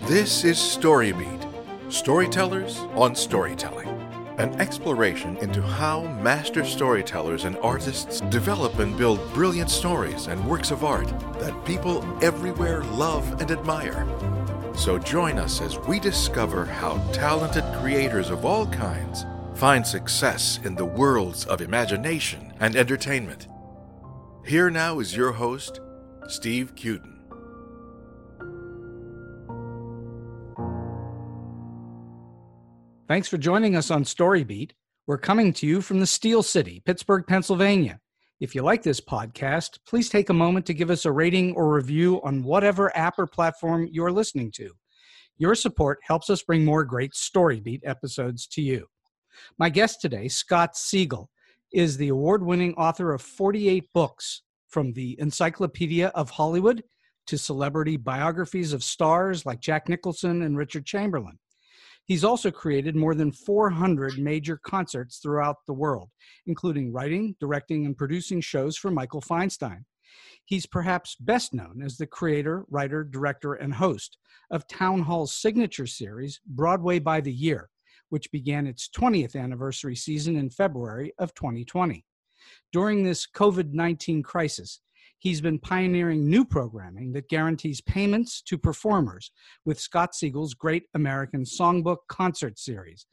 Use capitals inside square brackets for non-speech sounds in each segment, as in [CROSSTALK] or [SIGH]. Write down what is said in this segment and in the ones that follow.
This is Storybeat Storytellers on Storytelling, an exploration into how master storytellers and artists develop and build brilliant stories and works of art that people everywhere love and admire. So join us as we discover how talented creators of all kinds find success in the worlds of imagination and entertainment. Here now is your host, Steve Cuden. Thanks for joining us on Storybeat. We're coming to you from the Steel City, Pittsburgh, Pennsylvania. If you like this podcast, please take a moment to give us a rating or review on whatever app or platform you're listening to. Your support helps us bring more great Storybeat episodes to you. My guest today, Scott Siegel, is the award winning author of 48 books, from the Encyclopedia of Hollywood to celebrity biographies of stars like Jack Nicholson and Richard Chamberlain. He's also created more than 400 major concerts throughout the world, including writing, directing, and producing shows for Michael Feinstein. He's perhaps best known as the creator, writer, director, and host of Town Hall's signature series, Broadway by the Year, which began its 20th anniversary season in February of 2020. During this COVID 19 crisis, he's been pioneering new programming that guarantees payments to performers with Scott Siegel's Great American Songbook Concert Series,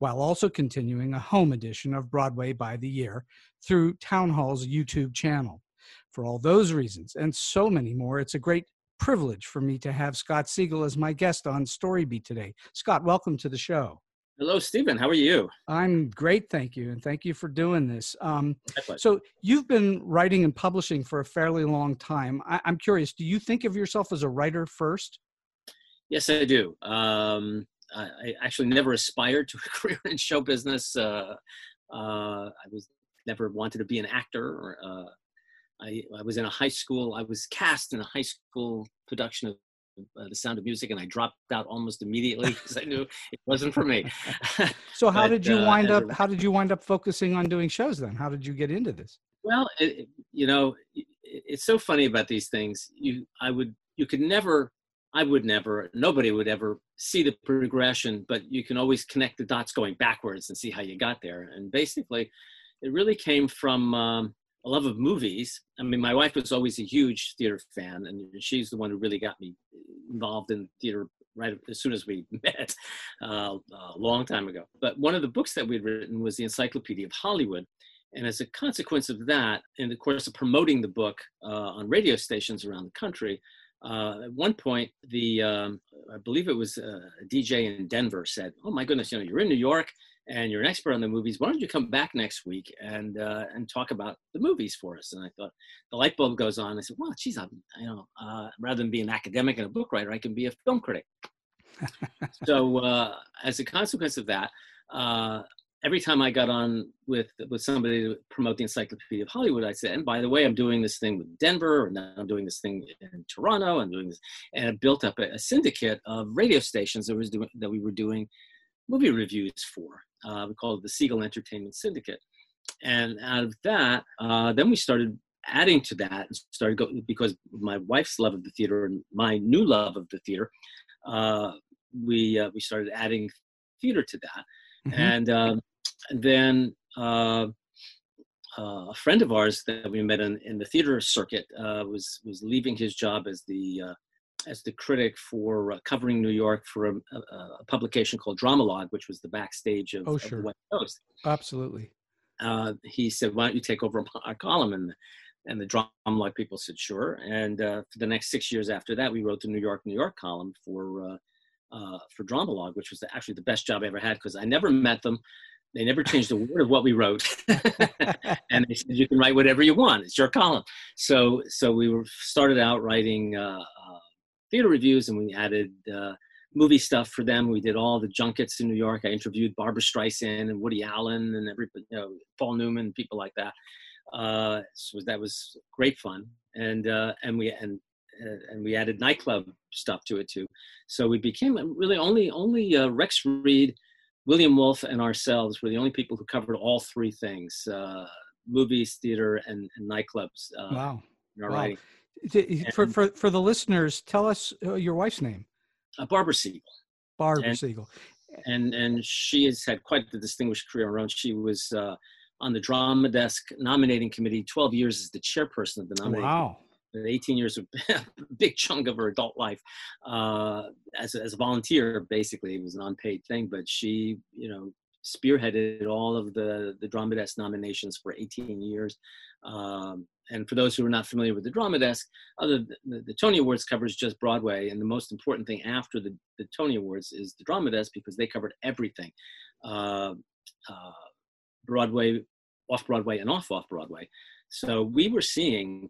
while also continuing a home edition of Broadway by the Year through Town Hall's YouTube channel. For all those reasons and so many more, it's a great privilege for me to have Scott Siegel as my guest on Storybeat today. Scott, welcome to the show. Hello, Stephen. How are you? I'm great, thank you, and thank you for doing this. Um, so, you've been writing and publishing for a fairly long time. I, am curious, do you think of yourself as a writer first? Yes, I do. Um, I, I, actually never aspired to a [LAUGHS] career in show business. Uh, uh, I was never wanted to be an actor. Or, uh, I, I was in a high school. I was cast in a high school production of uh, the Sound of Music, and I dropped out almost immediately [LAUGHS] because I knew it wasn't for me. [LAUGHS] so how but, did you uh, wind up? A, how did you wind up focusing on doing shows then? How did you get into this? Well, it, you know, it, it's so funny about these things. You, I would, you could never, I would never, nobody would ever see the progression, but you can always connect the dots going backwards and see how you got there. And basically, it really came from. Um, a love of movies. I mean, my wife was always a huge theater fan, and she's the one who really got me involved in theater right as soon as we [LAUGHS] met uh, a long time ago. But one of the books that we'd written was the Encyclopedia of Hollywood. And as a consequence of that, and the course of promoting the book uh, on radio stations around the country, uh, at one point, the um, I believe it was uh, a DJ in Denver said, "Oh my goodness, you know, you're in New York and you're an expert on the movies. Why don't you come back next week and uh, and talk about the movies for us?" And I thought the light bulb goes on. I said, "Well, geez, I'm, you know, uh, rather than be an academic and a book writer, I can be a film critic." [LAUGHS] so uh, as a consequence of that, uh, every time I got on with with somebody to promote the Encyclopedia of Hollywood, I said, "And by the way, I'm doing this thing with Denver, and I'm doing this thing in Toronto, I'm doing this," and it built up a, a syndicate of radio stations that was doing that we were doing movie reviews for. Uh, we call it the Siegel Entertainment Syndicate. And out of that, uh, then we started adding to that and started go, because my wife's love of the theater and my new love of the theater, uh, we uh, we started adding theater to that. Mm-hmm. And, um, and then uh, uh, a friend of ours that we met in, in the theater circuit was was leaving his job as the as the critic for uh, covering New York for a, a, a, publication called Drama-Logue, which was the backstage of, oh, sure. of the West Coast. Absolutely. Uh, he said, "Why don't you take over our column?" And and the Drama-Logue people said, "Sure." And uh, for the next six years after that, we wrote the New York, New York column for uh, uh, for Drama-Logue, which was actually the best job I ever had because I never met them. They never changed a word of what we wrote, [LAUGHS] and they said you can write whatever you want. It's your column. So, so we were started out writing uh, theater reviews and we added uh, movie stuff for them. We did all the junkets in New York. I interviewed Barbra Streisand and Woody Allen and everybody, you know, Paul Newman, people like that. Uh, so that was great fun. And uh, and we and uh, and we added nightclub stuff to it too. So we became really only only uh, Rex Reed, William Wolfe, and ourselves were the only people who covered all three things: uh, movies, theater, and, and nightclubs. Uh, wow. Wow. writing. For, for, for the listeners, tell us uh, your wife's name. uh, Barbara Siegel. Barbara And- Siegel. and and she has had quite the distinguished career on her own. She was uh, on the drama desk nominating committee, 12 years as the chairperson of the nominating. Wow. committee, 18 years of [LAUGHS] big chunk of her adult life uh, as a, as a volunteer. Basically, it was an unpaid thing, but she, you know, spearheaded all of the the drama desk nominations for 18 years. Um, and for those who are not familiar with the drama desk, other the, the Tony Awards covers just Broadway, and the most important thing after the, the Tony Awards is the drama desk because they covered everything, uh, uh, Broadway, off Broadway, and off off Broadway. So we were seeing,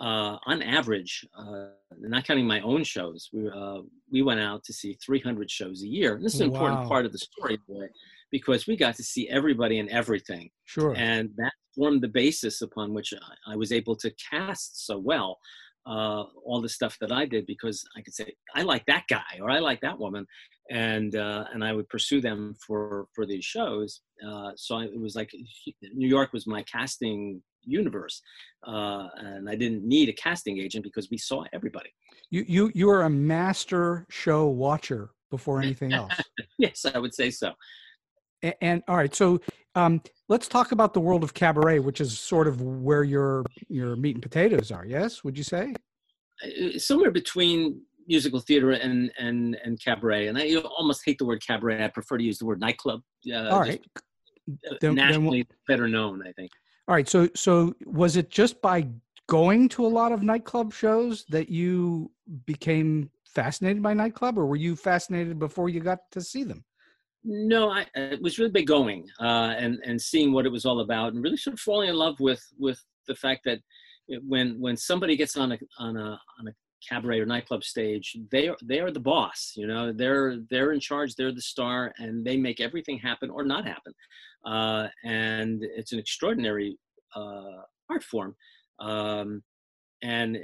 uh, on average, uh, not counting my own shows, we uh, we went out to see 300 shows a year. And this is an important part of the story because we got to see everybody and everything Sure. and that formed the basis upon which I, I was able to cast so well uh, all the stuff that I did because I could say I like that guy or I like that woman, and uh, and I would pursue them for for these shows. Uh, so I, it was like New York was my casting universe, uh, and I didn't need a casting agent because we saw everybody. You you you are a master show watcher before anything [LAUGHS] else. Yes, I would say so. And, and all right, so um, let's talk about the world of cabaret, which is sort of where your your meat and potatoes are. Yes, would you say? uh, somewhere between musical theater and and and cabaret and i almost hate the word cabaret i prefer to use the word nightclub uh, all right. uh, Then- then nationally we'll- better known i think All right. So so was it just by going to a lot of nightclub shows that you became fascinated by nightclub, or were you fascinated before you got to see them? No i it was really big going uh and and seeing what it was all about and really sort of falling in love with with the fact that it- when when somebody gets on a on a on a cabaret or nightclub stage they are they are the boss you know they're they're in charge they're the star and they make everything happen or not happen. Uh and it's an extraordinary uh art form um and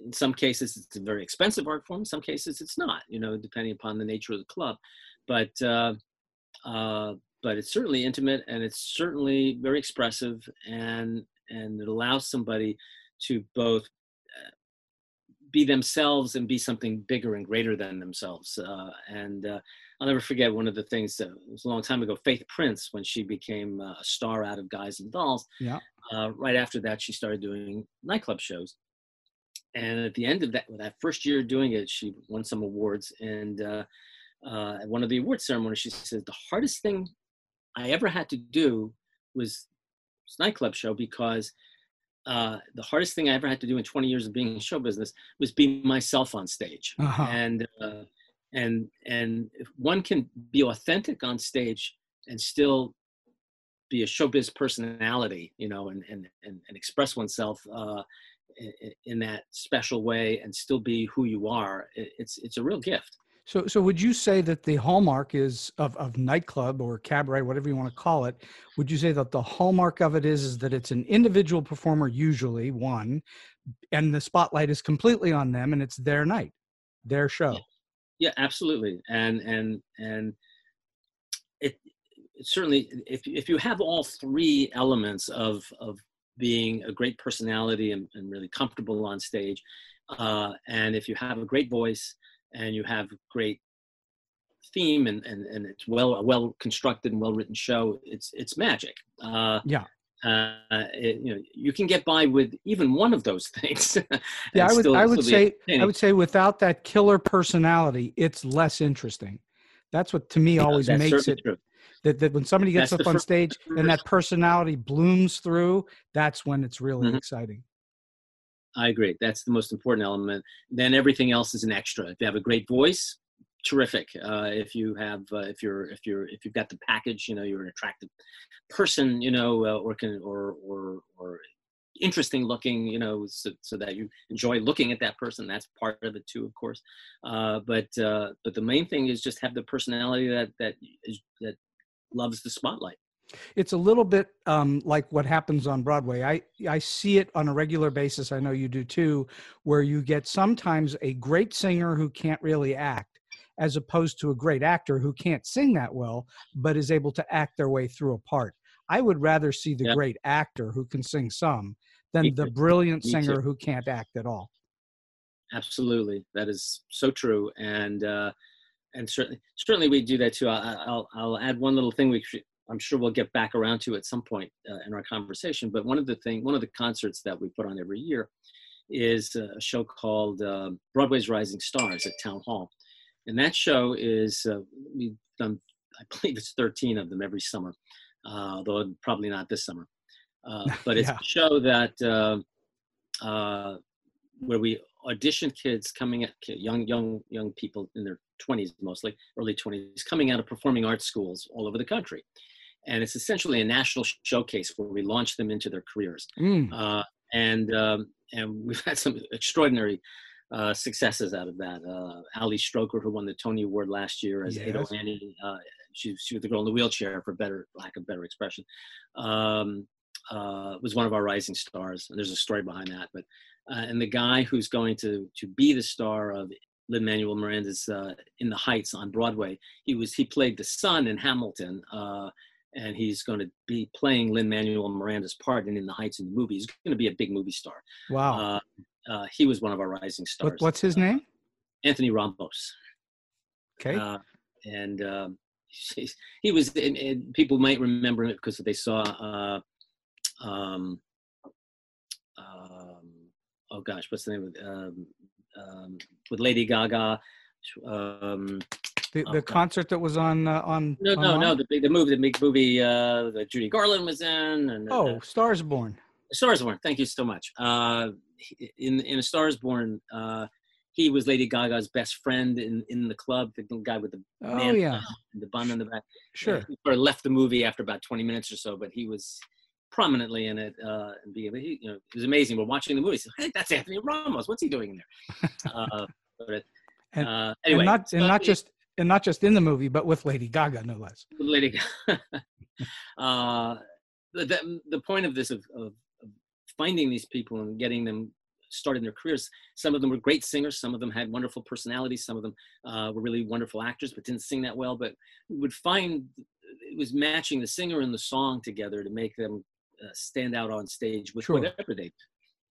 in some cases it's a very expensive art form in some cases it's not you know depending upon the nature of the club. But uh uh but it's certainly intimate and it's certainly very expressive and and it allows somebody to both uh, be themselves and be something bigger and greater than themselves. Uh, and uh, I'll never forget one of the things that was a long time ago. Faith Prince, when she became uh, a star out of Guys and Dolls, Yeah. uh, right after that she started doing nightclub shows. And at the end of that, that first year doing it, she won some awards. And uh, at one of the award ceremonies, she said, "The hardest thing I ever had to do was this nightclub show because." Uh, the hardest thing I ever had to do in 20 years of being in show business was be myself on stage Uh-huh. and uh, and and if one can be authentic on stage and still be a showbiz personality you know and and and, and express oneself uh, in, in that special way and still be who you are it, it's it's a real gift So, so would you say that the hallmark is of, of nightclub or cabaret, whatever you want to call it? Would you say that the hallmark of it is is that it's an individual performer, usually one, and the spotlight is completely on them, and it's their night, their show. yeah absolutely and and and it, it certainly if if you have all three elements of of being a great personality and, and really comfortable on stage uh, and if you have a great voice and you have great theme and, and, and it's well well constructed and well written show it's it's magic uh, Yeah. uh, it, you know you can get by with even one of those [LAUGHS] things Yeah, I would, still- I would say, I would say, without that killer personality, it's less interesting. That's what to me always makes it true. that, that when somebody gets That's up on stage and that personality blooms through, that's when it's really Mhm. exciting. I agree. That's the most important element. Then everything else is an extra. If you have a great voice, terrific. Uh, if you have, uh, if you're, if you're, if you've got the package, you know, you're an attractive person, you know, uh, or can, or, or, or interesting looking, you know, so, so that you enjoy looking at that person. That's part of it too, of course. Uh, but, uh, but the main thing is just have the personality that, that is, that loves the spotlight. It's a little bit um, like what happens on Broadway. I I see it on a regular basis. I know you do too, where you get sometimes a great singer who can't really act, as opposed to a great actor who can't sing that well, but is able to act their way through a part. I would rather see the Yeah. great actor who can sing some than the brilliant singer who can't act at all. absolutely. That is so true. And, uh, and certainly, certainly we do that too. I, will I'll add one little thing. We I'm sure we'll get back around to at some point uh, in our conversation. But one of the thing, one of the concerts that we put on every year is a show called uh, Broadway's Rising Stars at Town Hall, and that show is uh, we've done. I believe it's 13 of them every summer, uh, though probably not this summer. Uh, [LAUGHS] but it's yeah. a show that uh, uh, where we audition kids coming at young young young people in their 20s mostly early 20s coming out of performing arts schools all over the country and it's essentially a national showcase where we launch them into their careers mm. uh, and um, and [LAUGHS] we've had some extraordinary uh, successes out of that. Uh, Ali Stroker, who won the Tony Award last year as yes. Ado Annie, uh, she, she was the girl in the wheelchair, for better lack of better expression, um, uh, was one of our rising stars. And there's a story behind that. But uh, and the guy who's going to to be the star of Lin Manuel Miranda's uh, In the Heights on Broadway, he was he played the son in Hamilton. Uh, and he's going to be playing Lin Manuel Miranda's part in In the Heights in the movie. He's going to be a big movie star. Wow. Uh, uh, he was one of our rising stars. What, what's his name? Anthony Ramos. Okay. Uh, and um, he was, and, and, people might remember him because they saw, uh, um, um, oh gosh, what's the name of? Um, um, with Lady Gaga. Um, the, the concert that was on uh, on no no no the big the movie the big movie uh, that Judy Garland was in and oh uh, Stars Born. Stars Born thank you so much. Uh, in in a Stars Born uh, he was Lady Gaga's best friend in in the club the guy with the oh yeah. the bun in the back. Sure. He sort of left the movie after about 20 minutes or so but he was prominently in it uh and being he, you know it was amazing we're watching the movie so, hey that's Anthony Ramos what's he doing in there? [LAUGHS] Uh, but, and, uh, anyway, and not and not just and not just in the movie, but with Lady Gaga, no less. Lady Gaga. [LAUGHS] uh, the, the point of this of, of, finding these people and getting them started in their careers. Some of them were great singers. Some of them had wonderful personalities. Some of them uh, were really wonderful actors, but didn't sing that well. But we would find it was matching the singer and the song together to make them uh, stand out on stage with sure. whatever they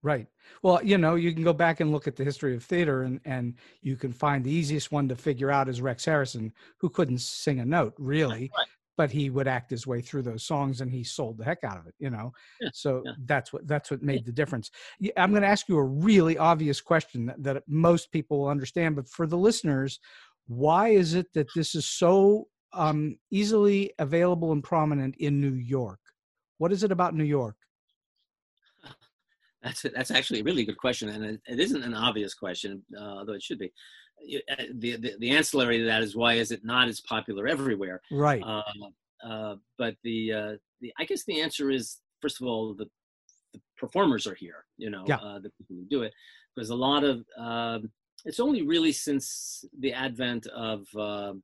Right. Well, you know, you can go back and look at the history of theater and, and you can find the easiest one to figure out is Rex Harrison, who couldn't sing a note really, right. but he would act his way through those songs and he sold the heck out of it, you know? Yeah. So yeah. that's what, that's what made the difference. I'm going to ask you a really obvious question that, that most people will understand, but for the listeners, why is it that this is so um, easily available and prominent in New York? What is it about New York? That's that's actually a really good question, and it, it isn't an obvious question, uh, although it should be. Uh, the, the, the ancillary to that is why is it not as popular everywhere? Right. Uh, uh, but the uh, the I guess the answer is first of all the, the performers are here. You know, yeah. Uh, the people who do it, because a lot of um, it's only really since the advent of um,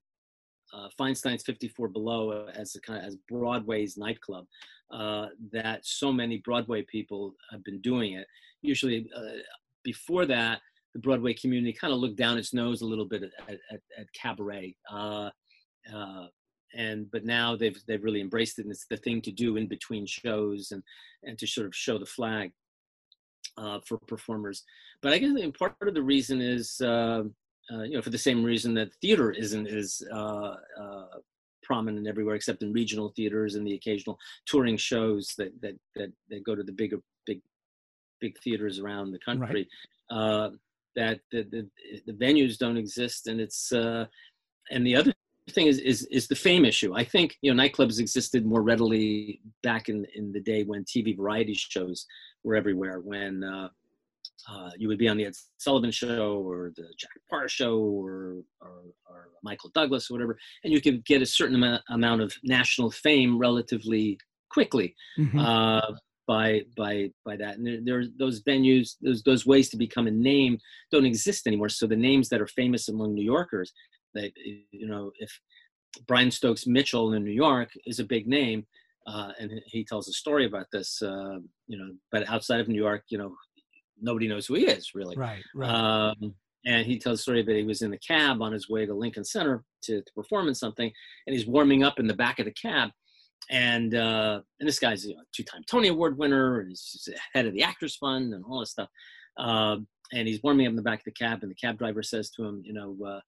uh, Feinstein's 54 Below as a kind of as Broadway's nightclub uh, that so many Broadway people have been doing it. Usually, uh, before that, the Broadway community kind of looked down its nose a little bit at, at, at cabaret. Uh, uh, and but now they've they've really embraced it, and it's the thing to do in between shows and and to sort of show the flag uh, for performers. But I guess part of the reason is uh, you know, for the same reason that theater isn't as uh, uh, prominent everywhere, except in regional theaters and the occasional touring shows that that that, that go to the bigger big big theaters around the country. Right. Uh, that the, the, the venues don't exist, and it's uh, and the other thing is, is is the fame issue. I think you know nightclubs existed more readily back in in the day when TV variety shows were everywhere. When uh, you would be on the Ed Sullivan Show or the Jack Paar Show or, or, or Michael Douglas or whatever, and you could get a certain amount, amount of national fame relatively quickly mm-hmm. uh, by by by that. And there, there those venues, those those ways to become a name don't exist anymore. So the names that are famous among New Yorkers, that you know, if Brian Stokes Mitchell in New York is a big name. Uh, and he tells a story about this, uh, you know. But outside of New York, you know, nobody knows who he is really. Right. Right. Um, and he tells the story that he was in the cab on his way to Lincoln Center to, to perform in something, and he's warming up in the back of the cab. And uh, and this guy's a two-time Tony Award winner, and he's head of the Actors Fund and all this stuff. Uh, and he's warming up in the back of the cab, and the cab driver says to him, you know, uh,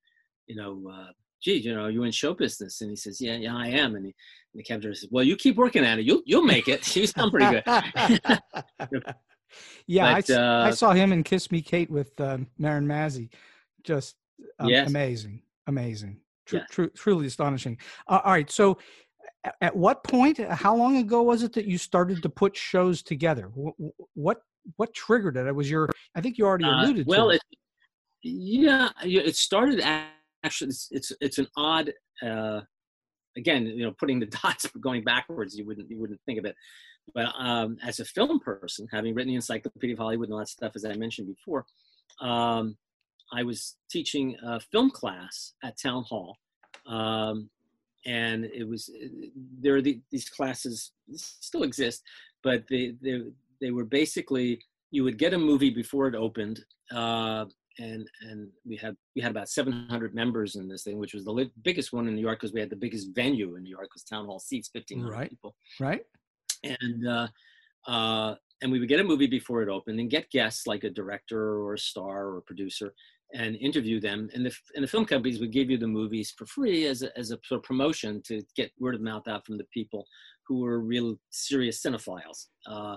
you know, uh, gee, you know, you in show business? And he says, yeah, yeah, I am. And, he, and the cab driver says, well, you keep working at it. You'll, you'll make it. [LAUGHS] You sound pretty good. [LAUGHS] [LAUGHS] yeah, But, I, s- I uh, saw him in Kiss Me Kate with um, Marin Mazzie. Just um, Yes. amazing, amazing, Tru- Yeah. tru- truly astonishing. Uh, all right, so at what point, how long ago was it that you started to put shows together? Wh- wh- What what triggered it? It was your. I think you already Uh, alluded well, to. it, yeah, yeah, it started actually. It's it's, it's an odd. Uh, again, you know, putting the [LAUGHS] dots going backwards, you wouldn't you wouldn't think of it. But um, as a film person, having written the Encyclopedia of Hollywood and all that stuff, as I mentioned before, um, I was teaching a film class at Town Hall, um, and it was there are the, these classes still exist, but they they they were basically you would get a movie before it opened, uh, and and we had we had about 700 members in this thing, which was the biggest one in New York because we had the biggest venue in New York, was Town Hall seats 1,500 Right. people right? And uh, uh, and we would get a movie before it opened and get guests like a director or a star or a producer and interview them. And the, and the film companies would give you the movies for free as a, as a sort of promotion to get word of mouth out from the people who were real serious cinephiles. Uh,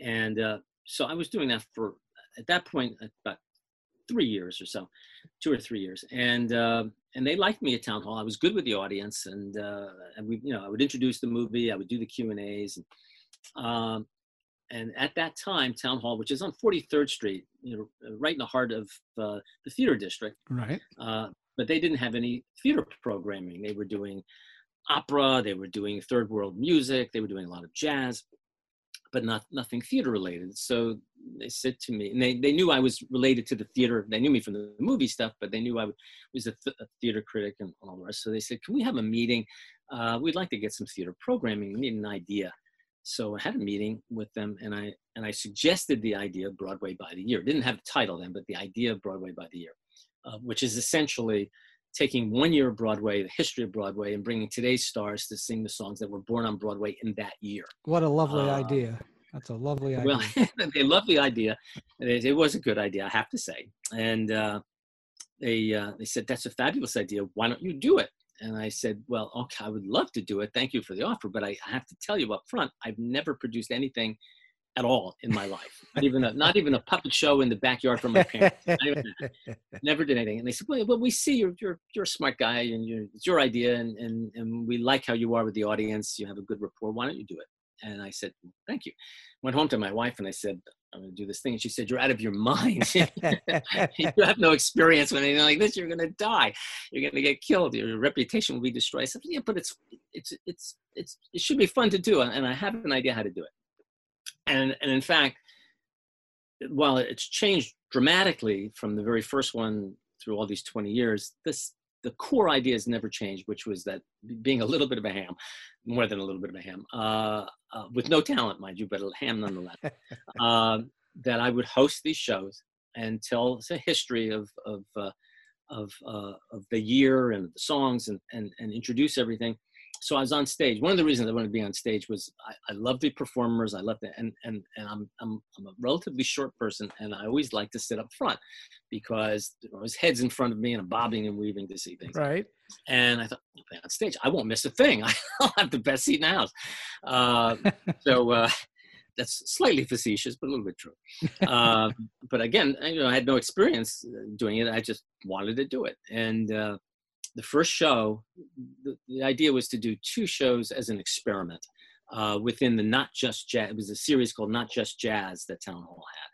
and uh, so i was doing that for at that point about three years or so two or three years. And uh, and they liked me at town hall i was good with the audience and uh, and we you know i would introduce the movie i would do the q and a's and um, and at that time, Town Hall, which is on 43rd Street, you know, right in the heart of uh, the theater district, Right. uh, but they didn't have any theater programming. They were doing opera, they were doing third world music, they were doing a lot of jazz, but not nothing theater related. So they said to me, and they, they knew I was related to the theater. They knew me from the movie stuff, but they knew I was a, th- a theater critic and all the rest. So they said, "Can we have a meeting? Uh, we'd like to get some theater programming. We need an idea." So I had a meeting with them, and I and I suggested the idea of Broadway by the year. It didn't have a title then, but the idea of Broadway by the year, uh, which is essentially taking one year of Broadway, the history of Broadway, and bringing today's stars to sing the songs that were born on Broadway in that year. What a lovely Uh, idea. That's a lovely idea. Well, they loved the idea. It, it was a good idea, I have to say. And uh, they uh, they said that's a fabulous idea. Why don't you do it? And I said, well, okay, I would love to do it. Thank you for the offer, but I, I have to tell you up front, I've never produced anything at all in my life. Not even a, not even a puppet show in the backyard from my parents. Not even that. [LAUGHS] never did anything. And they said, well, well we see you're, you're, you're a smart guy and you're, it's your idea and, and, and we like how you are with the audience. You have a good rapport. Why don't you do it? And I said, thank you. Went home to my wife and I said, I'm going to do this thing. And she said, you're out of your mind. [LAUGHS] you have no experience with anything like this. You're going to die. You're going to get killed. Your reputation will be destroyed. I said, yeah, but it's, it's, it's, it's, it should be fun to do. And I have an idea how to do it. And, and in fact, while it's changed dramatically from the very first one through all these 20 years, this the core idea has never changed, which was that being a little bit of a ham, more than a little bit of a ham, uh, uh, with no talent, mind you, but a ham nonetheless, [LAUGHS] uh, that I would host these shows and tell the history of of uh, of, uh, of the year and the songs and, and and introduce everything. So I was on stage. One of the reasons I wanted to be on stage was I, I love the performers. I love the and and and I'm I'm I'm a relatively short person, and I always like to sit up front because there was heads in front of me and I'm bobbing and weaving to see things. right. And I thought, on stage, I won't miss a thing. [LAUGHS] I'll have the best seat in the house. Uh, so uh, that's slightly facetious, but a little bit true. Uh, [LAUGHS] but again, I, you know, I had no experience doing it. I just wanted to do it. And uh, the first show, the, the idea was to do two shows as an experiment uh, within the Not Just Jazz. It was a series called Not Just Jazz that Town Hall had.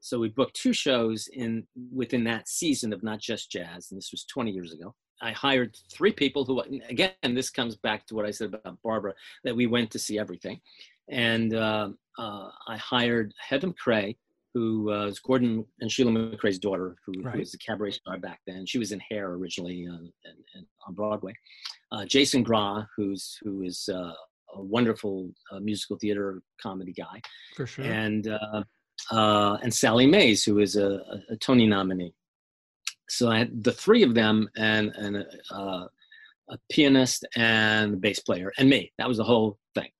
So we booked two shows in within that season of Not Just Jazz, and this was 20 years ago. I hired three people who, again, this comes back to what I said about Barbara, that we went to see everything. And uh, uh, I hired Heather MacRae, who was Gordon and Sheila MacRae's daughter, who, Right. who was a cabaret star back then. She was in Hair originally uh, and, and on Broadway. Uh, Jason Graae, who's who is uh, a wonderful uh, musical theater comedy guy, For sure. and uh, uh, and Sally Mayes, who is a, a, a Tony nominee. So I had the three of them and and a, uh, a pianist and a bass player and me. That was the whole thing.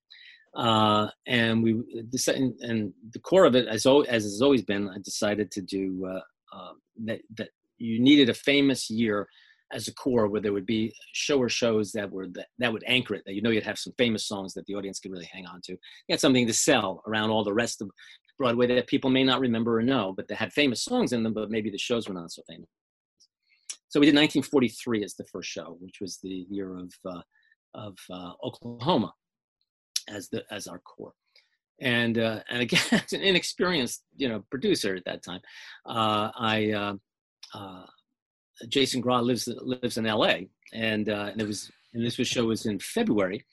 Uh, and we decided, and the core of it, as as has always been, I decided to do uh, uh, that that you needed a famous year as a core where there would be show or shows that were that, that would anchor it that you know you'd have some famous songs that the audience could really hang on to. You had something to sell around all the rest of broadway that people may not remember or know but that had famous songs in them but maybe the shows were not so famous. So we did 1943 as the first show which was the year of uh, of uh, oklahoma as the as our core and uh, [LAUGHS] and again as an inexperienced you know producer at that time uh, i uh, uh, Jason Graae lives lives in L.A. and uh, and it was and this was show was in February,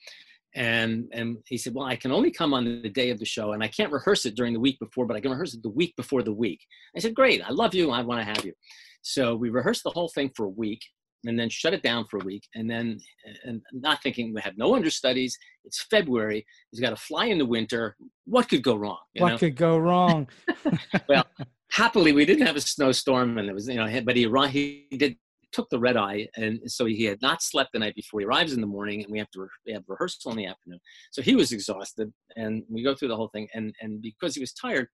and and he said, well, I can only come on the day of the show, and I can't rehearse it during the week before, but I can rehearse it the week before the week. I said, great, I love you, I want to have you. So we rehearsed the whole thing for a week, and then shut it down for a week, and then and not thinking we have no understudies. It's February. He's got to fly in the winter. What could go wrong? what know? could go wrong? [LAUGHS] well, [LAUGHS] happily we didn't have a snowstorm and it was you know but he he did took the red eye and so he had not slept the night before he arrives in the morning and we have to we have rehearsal in the afternoon so he was exhausted and we go through the whole thing and and because he was tired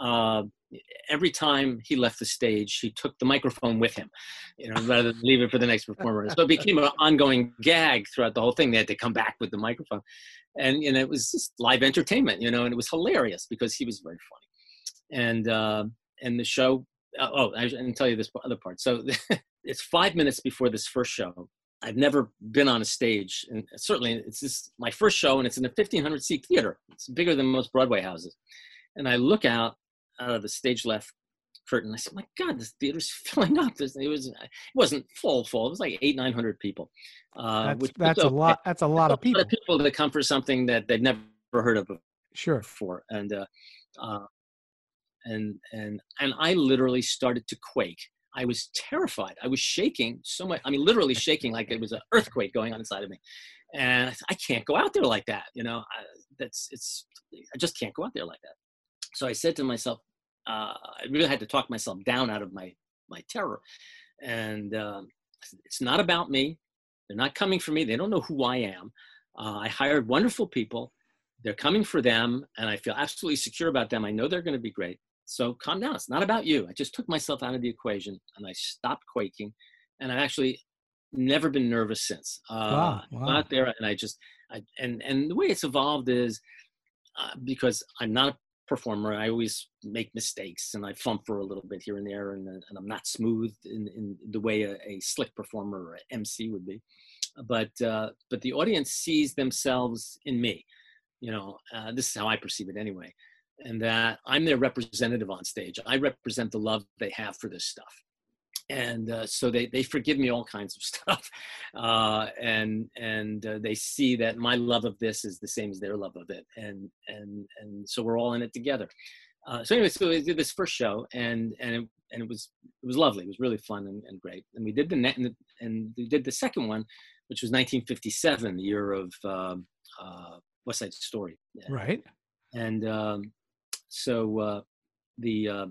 uh, every time he left the stage he took the microphone with him you know rather than leave it for the next performer. So it became an ongoing gag throughout the whole thing. They had to come back with the microphone. And and it was just live entertainment you know and it was hilarious because he was very funny. And uh, and the show uh, oh i didn't tell you this other part. So [LAUGHS] it's five minutes before this first show. I've never been on a stage and certainly it's this my first show and it's in a 1500 seat theater. It's bigger than most broadway houses. And i look out out of the stage left curtain i said my god this theater's [LAUGHS] filling up this it was it wasn't full full it was like eight nine hundred people uh, that's, which, that's a lot that's a lot of people a lot of people that come for something that they've never heard of before sure before and uh, uh, and and and I literally started to quake. I was terrified. I was shaking so much. I mean, literally [LAUGHS] shaking like it was an earthquake going on inside of me. And I, I can't go out there like that. You know, I, that's it's. I just can't go out there like that. So I said to myself, uh, I really had to talk myself down out of my my terror. And um, it's not about me. They're not coming for me. They don't know who I am. Uh, I hired wonderful people. They're coming for them, and I feel absolutely secure about them. I know they're going to be great. So calm down. It's not about you. I just took myself out of the equation and I stopped quaking. And I've actually never been nervous since. Uh, wow, wow. Not there. And I just, I, and, and the way it's evolved is uh, because I'm not a performer. I always make mistakes and I for a little bit here and there. And, and I'm not smooth in, in the way a, a slick performer or an MC would be. But, uh, but the audience sees themselves in me. You know, uh, this is how I perceive it anyway and that I'm their representative on stage. I represent the love they have for this stuff. And uh, so they, they forgive me all kinds of [LAUGHS] stuff, uh, and and uh, they see that my love of this is the same as their love of it, and and and so we're all in it together. Uh, so anyway, so we did this first show, and and it, and it was it was lovely. It was really fun and, and great. And we did the net and, and we did the second one, which was 1957, the year of um, uh, West Side Story. Right. And um, so uh, the uh,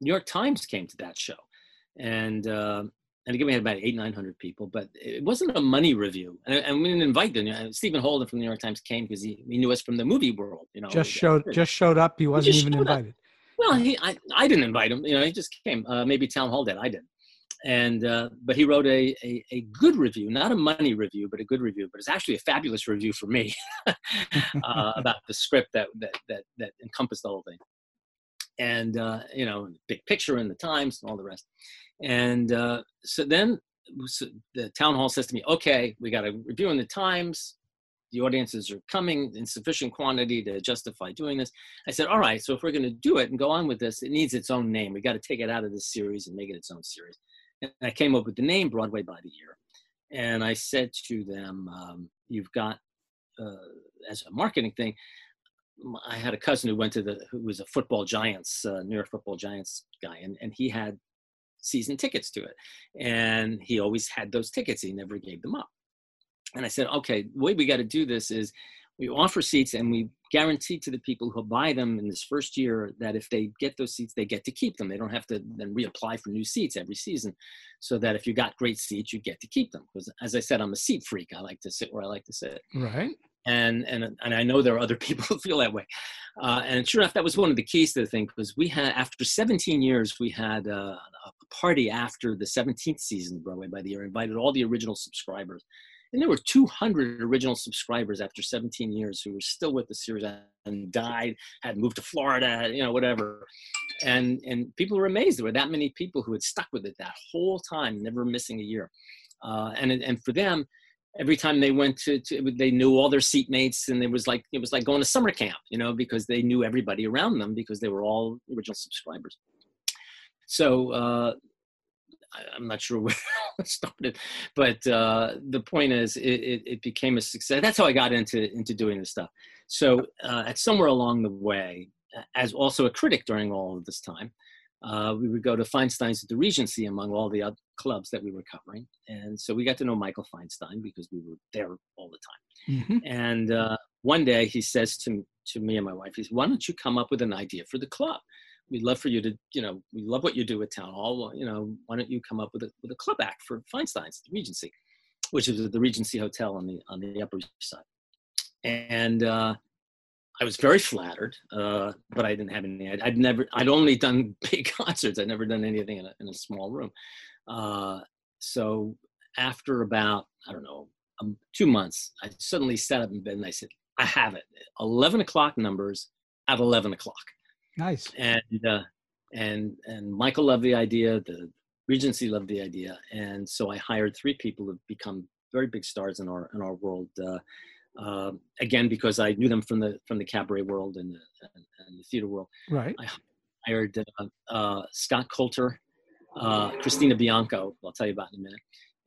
New York Times came to that show, and uh, and again we had about eight nine hundred people, but it wasn't a money review, and, and we didn't invite them. You know, Stephen Holden from the New York Times came because he, he knew us from the movie world. You know, just showed just showed up. He wasn't he even invited. Up. Well, he, I, I didn't invite him. You know, he just came. Uh, maybe Town Hall did. I didn't and uh, but he wrote a, a, a good review, not a money review, but a good review. But it's actually a fabulous review for me [LAUGHS] uh, about the script that, that that that encompassed the whole thing, and uh, you know, big picture in the Times and all the rest. And uh, so then so the town hall says to me, "Okay, we got a review in the Times. The audiences are coming in sufficient quantity to justify doing this." I said, "All right, so if we're going to do it and go on with this, it needs its own name. We got to take it out of this series and make it its own series." And I came up with the name Broadway by the Year. And I said to them, um, You've got, uh, as a marketing thing, I had a cousin who went to the, who was a football giants, uh, New York football giants guy, and, and he had season tickets to it. And he always had those tickets, he never gave them up. And I said, okay, the way we got to do this is we offer seats and we guarantee to the people who buy them in this first year that if they get those seats, they get to keep them. They don't have to then reapply for new seats every season. So that if you got great seats, you get to keep them. Because as I said, I'm a seat freak. I like to sit where I like to sit. Right. And and and I know there are other [LAUGHS] people who feel that way. Uh, and sure enough, that was one of the keys to the thing because we had after 17 years, we had uh, a party after the 17th season of Broadway by the Year. Invited all the original subscribers, and there were 200 original subscribers after 17 years who were still with the series and died, had moved to Florida, you know, whatever. And and people were amazed there were that many people who had stuck with it that whole time, never missing a year. Uh, and and for them every time they went to, to, they knew all their seatmates and it was like it was like going to summer camp you know because they knew everybody around them because they were all original subscribers. So uh, I, am not sure [LAUGHS] where it started but uh, the point is it, it, it, became a success. That's how i got into into doing this stuff. So uh, at somewhere along the way as also a critic during all of this time uh, we would go to Feinstein's at the Regency among all the other clubs that we were covering. And so we got to know Michael Feinstein because we were there all the time. Mm-hmm. And uh, one day he says to, to me and my wife, he says, why don't you come up with an idea for the club? We'd love for you to, you know, we love what you do at Town Hall. You know, why don't you come up with a, with a club act for Feinstein's, the Regency, which is the Regency Hotel on the, on the Upper East Side. And uh, I was very flattered, uh, but I didn't have any. I'd, I'd, never, I'd only done [LAUGHS] big concerts. I'd never done anything in a, in a small room. Uh, so after about, I don't know, um, two months, I suddenly sat up in bed and I said, I have it. 11 o'clock numbers at 11 o'clock. Nice. And, uh, and, and Michael loved the idea. The Regency loved the idea. And so I hired three people to become very big stars in our, in our world. Uh, uh, again because I knew them from the from the cabaret world and the, and, and the theater world. Right. I hired uh, uh, Scott Coulter, uh, Christina Bianco. I'll tell you about in a minute,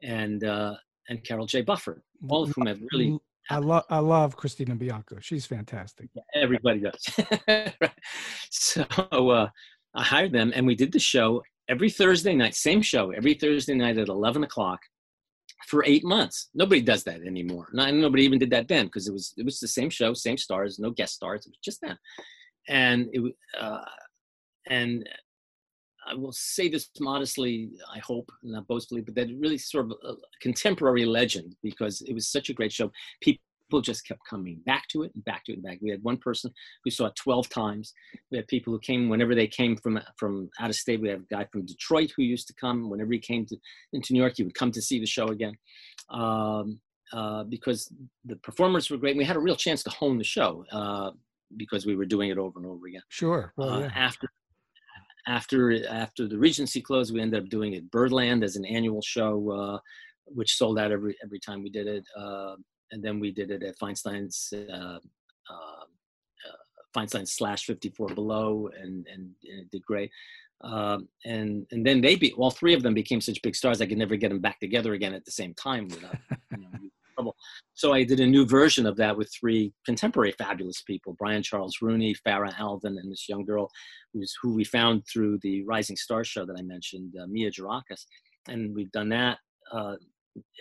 and uh, and Carole J. Bufford, all of whom have really. I love I love Christina Bianco. She's fantastic. Everybody does. [LAUGHS] so uh, I hired them, and we did the show every Thursday night. Same show every Thursday night at eleven o'clock for eight months. Nobody does that anymore. Not, nobody even did that then because it was it was the same show, same stars, no guest stars. It was just them, and it uh, and I will say this modestly, I hope, not boastfully, but that really sort of a contemporary legend because it was such a great show. People people just kept coming back to it and back to it and back. We had one person who saw it 12 times. We had people who came whenever they came from from out of state. We had a guy from Detroit who used to come whenever he came to into New York. He would come to see the show again um, uh, because the performers were great. we had a real chance to hone the show uh, because we were doing it over and over again. Sure. Well, uh, yeah. After after after the Regency closed, we ended up doing it Birdland as an annual show, uh, which sold out every every time we did it. Uh, and then we did it at Feinstein's uh, uh, uh Feinstein slash 54 below, and, and, and it did great. Um, and and then they be all three of them became such big stars I could never get them back together again at the same time without you know, trouble. So I did a new version of that with three contemporary fabulous people: Brian Charles Rooney, Farah Alvin, and this young girl who's who we found through the Rising Star show that I mentioned, uh, Mia Gerakis. And we've done that uh,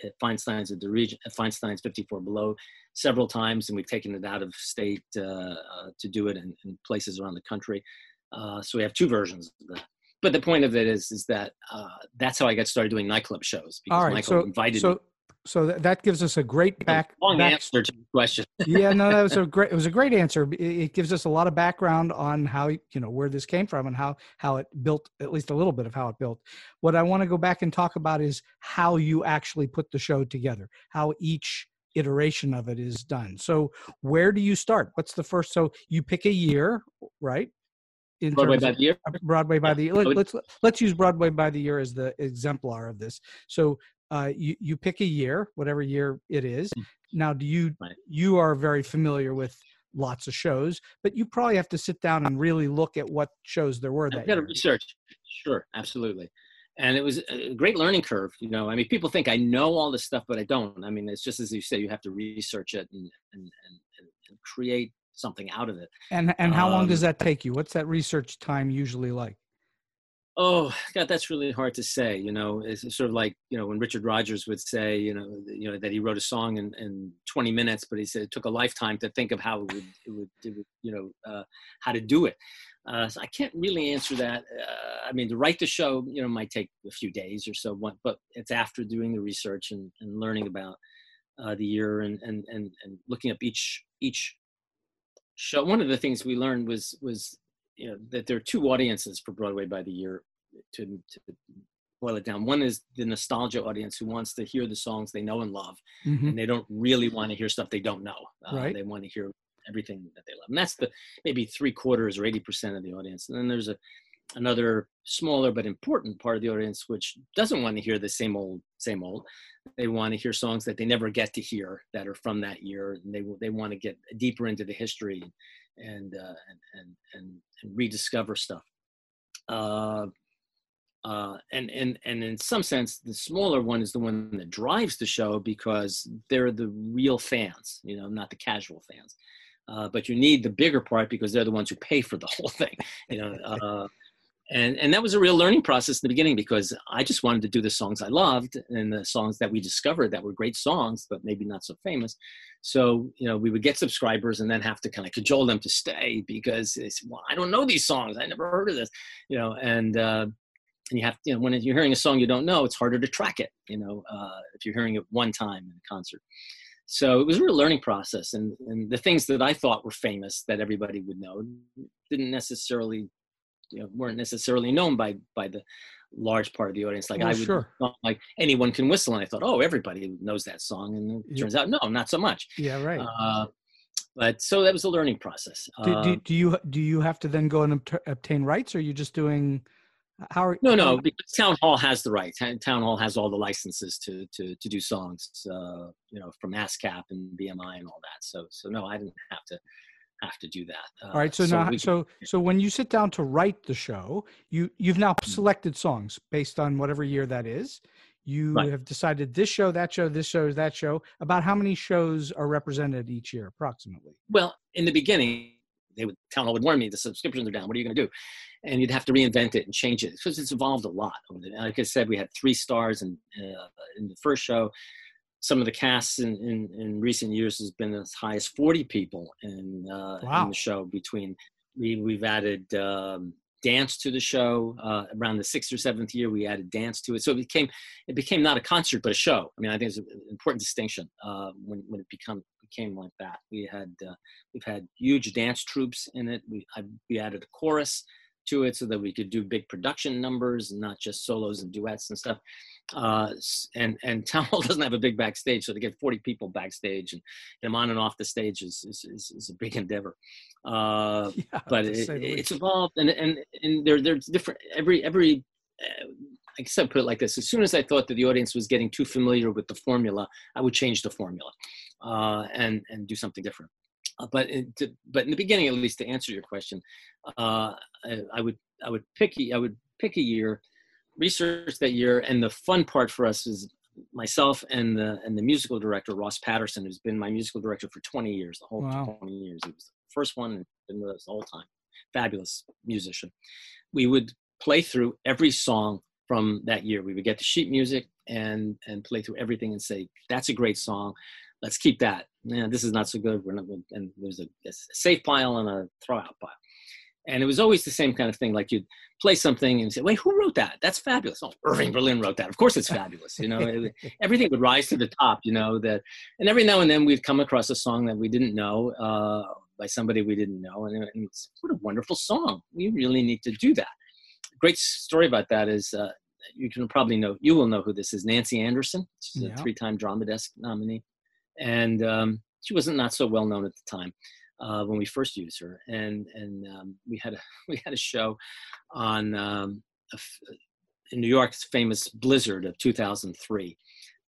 at Feinstein's at the region, at Feinstein's 54 Below several times, and we've taken it out of state uh, uh, to do it in, in, places around the country. Uh, so we have two versions of that. But the point of it is, is that uh, that's how I got started doing nightclub shows because All right, Michael so, invited so, me. So that gives us a great back. Long back, answer to the question. [LAUGHS] yeah, no, that was a great. It was a great answer. It gives us a lot of background on how you know where this came from and how how it built. At least a little bit of how it built. What I want to go back and talk about is how you actually put the show together. How each iteration of it is done. So where do you start? What's the first? So you pick a year, right? In Broadway by the year. Broadway by the year. Let, let's let's use Broadway by the year as the exemplar of this. So uh, you you pick a year, whatever year it is. Mm. Now, do you right. you are very familiar with lots of shows, but you probably have to sit down and really look at what shows there were. That I've got to research. Sure, absolutely. And it was a great learning curve. You know, I mean, people think I know all this stuff, but I don't. I mean, it's just as you say, you have to research it and and and, and create something out of it. And and how um, long does that take you? What's that research time usually like? Oh God, that's really hard to say. You know, it's sort of like you know when Richard Rodgers would say, you know, you know that he wrote a song in, in 20 minutes, but he said it took a lifetime to think of how it would, it would, it would you know, uh, how to do it. Uh, so I can't really answer that. Uh, I mean, to write the show, you know, might take a few days or so, but it's after doing the research and, and learning about uh, the year and, and and and looking up each each show. One of the things we learned was was you know that there are two audiences for Broadway by the year. To, to boil it down, one is the nostalgia audience who wants to hear the songs they know and love, Mhm. and they don't really want to hear stuff they don't know. Uh, Right. They want to hear everything that they love, and that's the maybe three quarters or eighty percent of the audience. And then there's a another smaller but important part of the audience which doesn't want to hear the same old same old they want to hear songs that they never get to hear that are from that year and they they want to get deeper into the history and uh, and, and and rediscover stuff. Uh, uh, and and and in some sense the smaller one is the one that drives the show because they're the real fans you know not the casual fans. Uh, but you need the bigger part because they're the ones who pay for the [LAUGHS] whole thing you know uh, and and that was a real learning process in the beginning because I just wanted to do the songs I loved and the songs that we discovered that were great songs but maybe not so famous. So you know we would get subscribers and then have to kind of cajole them to stay because well I don't know these songs I never heard of this you know and uh, and you have you know when you're hearing a song you don't know it's harder to track it you know uh, if you're hearing it one time in a concert. So it was a real learning process and and the things that I thought were famous that everybody would know didn't necessarily you know weren't necessarily known by by the large part of the audience like Well, i would sure. like anyone can whistle and i thought oh everybody knows that song and it Yeah. turns out no not so much Yeah, right. uh, but so that was a learning process do, uh, do, do you do you have to then go and obtain rights, or are you just doing? How are no no because town hall has the rights. town town hall has all the licenses to to to do songs uh you know from ascap and bmi and all that so so no i didn't have to have to do that uh, All right. So, now, we- so so when you sit down to write the show, you you've now Mm-hmm. selected songs based on whatever year that is. You Right. have decided this show, that show, this show, that show. About how many shows are represented each year, approximately? Well, in the beginning, they would town hall would warn me the subscriptions are down. What are you going to do? And you'd have to reinvent it and change it because it's evolved a lot. Like I said, we had three stars in uh, in the first show. Some of the casts in, in, in recent years has been as high as forty people in uh, Wow. in the show. Between we we've added um, dance to the show uh, around the sixth or seventh year. We added dance to it, so it became it became not a concert but a show. I mean, I think it's an important distinction uh, when when it become became like that. We had uh, we've had huge dance troupes in it. We I, we added a chorus to it so that we could do big production numbers and not just solos and duets and stuff. Uh, and and [LAUGHS] town hall doesn't have a big backstage, so to get 40 people backstage and them on and off the stage is is, is, is a big endeavor. Uh, [LAUGHS] Yeah, but it, it's evolved and and and there there's different every every uh, I guess I put it like this: as soon as I thought that the audience was getting too familiar with the formula, I would change the formula uh, and and do something different. Uh, but in, to, but in the beginning, at least, to answer your question, uh, I, I would I would pick I would pick a year, research that year, and the fun part for us is myself and the and the musical director Ross Patterson, who's been my musical director for 20 years, the whole Wow. 20 years. He was the first one and been with us the whole time. Fabulous musician. We would play through every song from that year. We would get the sheet music and and play through everything and say, "That's a great song. Let's keep that." Yeah, this is not so good. We're not. And there's a, a safe pile and a throwout pile. And it was always the same kind of thing. Like you'd play something and say, "Wait, who wrote that? That's fabulous." Oh, Irving Berlin wrote that. Of course, it's fabulous. You know, it- [LAUGHS] everything would rise to the top. You know that. And every now and then we'd come across a song that we didn't know uh, by somebody we didn't know, and, and it's what a wonderful song. We really need to do that. Great story about that is uh, you can probably know. You will know who this is. Nancy Anderson. She's Yeah. a three-time Drama Desk nominee, and um, she wasn't not so well known at the time uh, when we first used her, and and um, we had a [LAUGHS] we had a show on um, a f- in New York's famous Blizzard of 2003,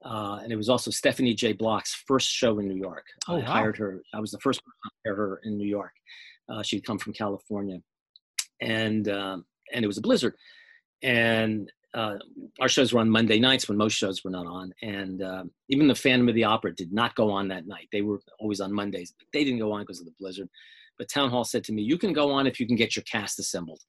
uh, and it was also Stephanie J. Block's first show in New York. Oh, I wow. hired her. I was the first person to hire her in New York. Uh, she'd come from California, and um, and it was a blizzard, and uh, our shows were on Monday nights when most shows were not on, and um, even the Phantom of the Opera did not go on that night. They were always on Mondays. They didn't go on because of the blizzard. But Town Hall said to me, "You can go on if you can get your cast assembled."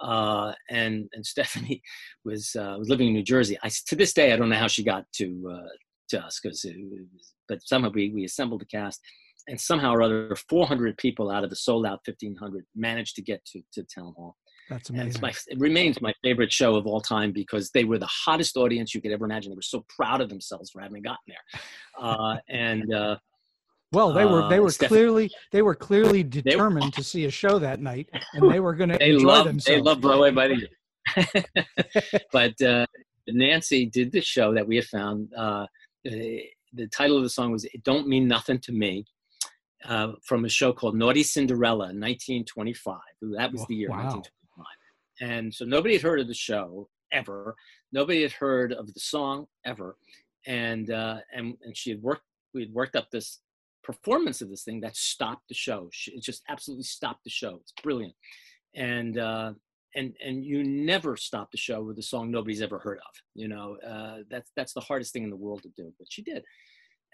Uh, and and [LAUGHS] Stephanie was uh, was living in New Jersey. I to this day I don't know how she got to uh, to us because but somehow we we assembled the cast, and somehow or other 400 people out of the sold out 1500 managed to get to to Town Hall. That's amazing. my, it remains my favorite show of all time because they were the hottest audience you could ever imagine. They were so proud of themselves for having gotten there. Uh, [LAUGHS] and uh, well, they were they uh, were Steph- clearly they were clearly [LAUGHS] determined to see a show that night, and they were going [LAUGHS] to enjoy love themselves. they love Broadway by the but uh, Nancy did this show that we have found. Uh, the, the title of the song was "It Don't Mean Nothing to Me," uh, from a show called Naughty Cinderella, in 1925. That was the year, Wow. 1925. And so nobody had heard of the show ever. Nobody had heard of the song ever. And uh, and and she had worked. We had worked up this performance of this thing that stopped the show. She, it just absolutely stopped the show. It's brilliant. And uh, and and you never stop the show with a song nobody's ever heard of. You know, uh, that's that's the hardest thing in the world to do, but she did.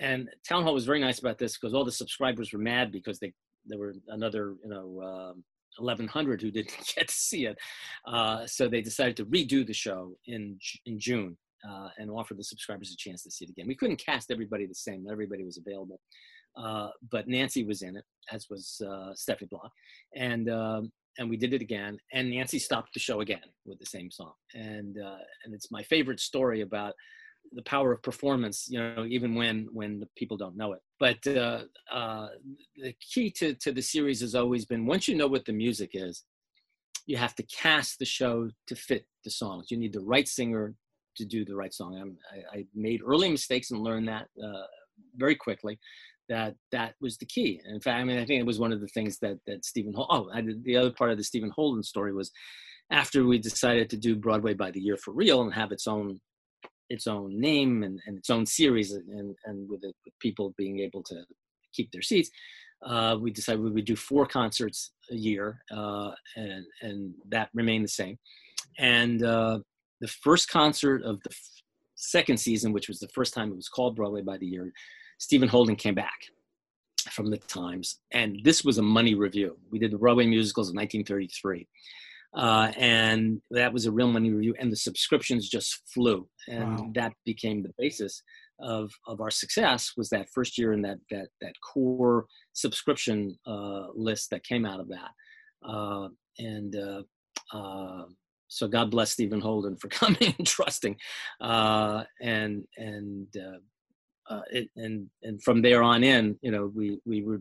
And Town Hall was very nice about this because all the subscribers were mad because they there were another you know um 1100 who didn't [LAUGHS] get to see it. Uh, so they decided to redo the show in in June uh, and offer the subscribers a chance to see it again. We couldn't cast everybody the same; not everybody was available. Uh, but Nancy was in it, as was uh, Stephanie Block, and um, and we did it again. And Nancy stopped the show again with the same song, and uh, and it's my favorite story about the power of performance. You know, even when when the people don't know it. But uh, uh, the key to to the series has always been once you know what the music is, you have to cast the show to fit the songs. You need the right singer to do the right song. I, I made early mistakes and learned that uh, very quickly. That that was the key. In fact, I mean, I think it was one of the things that that Stephen. Hol- oh, I did, the other part of the Stephen Holden story was after we decided to do Broadway by the year for real and have its own its own name and, and its own series and and with, it, with people being able to keep their seats. Uh, we decided we would do four concerts a year, uh, and and that remained the same. And uh, the first concert of the f- second season, which was the first time it was called Broadway by the Year, Stephen Holden came back from the Times, and this was a money review. We did the Broadway musicals of 1933, uh, and that was a real money review, and the subscriptions just flew, and Wow. that became the basis of of our success. Was that first year in that that that core subscription uh, list that came out of that, uh, and. Uh, uh, so God bless Stephen Holden for [LAUGHS] coming and trusting, uh, and and uh, uh, it, and and from there on in, you know, we we were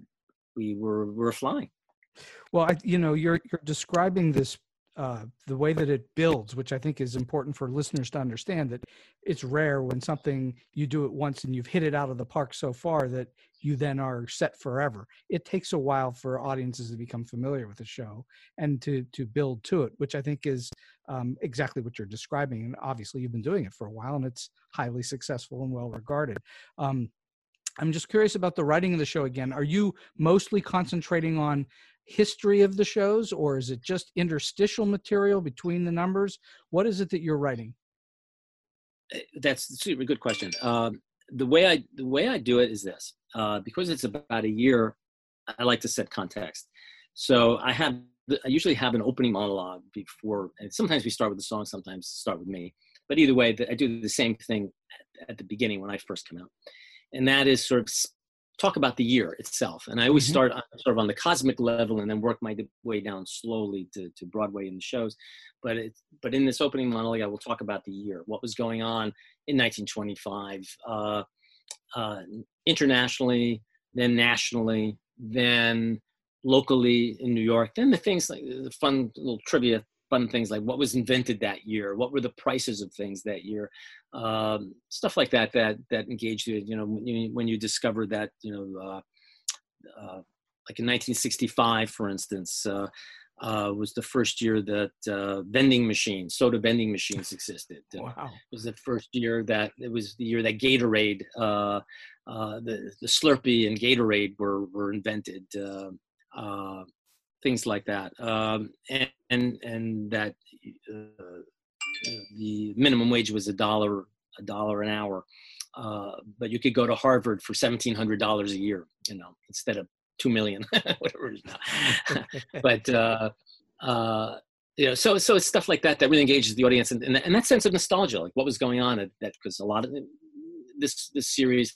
we were we were flying. Well, I, you know, you're you're describing this uh, the way that it builds, which I think is important for listeners to understand that it's rare when something you do it once and you've hit it out of the park so far that you then are set forever. It takes a while for audiences to become familiar with the show and to to build to it, which I think is um, exactly what you're describing. And obviously, you've been doing it for a while, and it's highly successful and well regarded. Um, I'm just curious about the writing of the show again. Are you mostly concentrating on history of the shows or is it just interstitial material between the numbers? What is it that you're writing? Uh, That's a super good question. Um, the way I the way I do it is this uh, because it's about a year. I like to set context. So I have I usually have an opening monologue before, and sometimes we start with the song, sometimes start with me. But either way, I do the same thing at the beginning when I first come out, and that is sort of talk about the year itself. And I always Mhm. start on- sort of on the cosmic level, and then work my way down slowly to, to Broadway and the shows. But it, but in this opening monologue, I will talk about the year, what was going on in 1925, uh, uh, internationally, then nationally, then locally in New York. Then the things like the fun little trivia, fun things like what was invented that year, what were the prices of things that year, um, stuff like that that that engaged you. You know, when you, when you discovered that, you know, uh, uh, like in 1965, for instance. Uh, uh, was the first year that uh, vending machines, soda vending machines existed. Uh, [LAUGHS] Wow. was the first year that it was the year that Gatorade, uh, uh, the the Slurpee and Gatorade were were invented. Things like that, um, and, and and that uh, the minimum wage was a dollar a dollar an hour, uh, but you could go to Harvard for seventeen hundred dollars a year, you know, instead of two million, [LAUGHS] whatever it is now. [LAUGHS] but uh, uh, you know, so so it's stuff like that that really engages the audience, and, and, and that sense of nostalgia, like what was going on at that, because a lot of this this series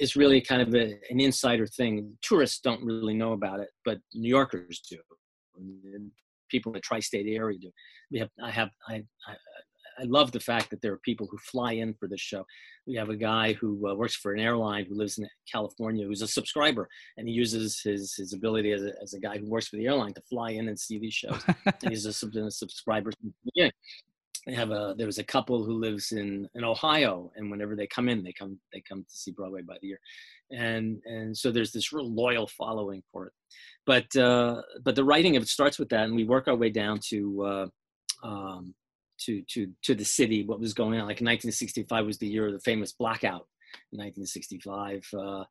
is really kind of a, an insider thing. Tourists don't really know about it, but New Yorkers do. And people in the tri-state area do. We have I have I, I I love the fact that there are people who fly in for this show. We have a guy who uh, works for an airline who lives in California who's a subscriber, and he uses his his ability as a, as a guy who works for the airline to fly in and see these shows. [LAUGHS] and he's a, a subscriber. Yeah. Have a there was a couple who lives in in Ohio, and whenever they come in, they come they come to see Broadway by the year, and and so there's this real loyal following for it. But uh, but the writing of it starts with that, and we work our way down to. Uh, um, to to to the city what was going on like 1965 was the year of the famous blackout 1965 uh,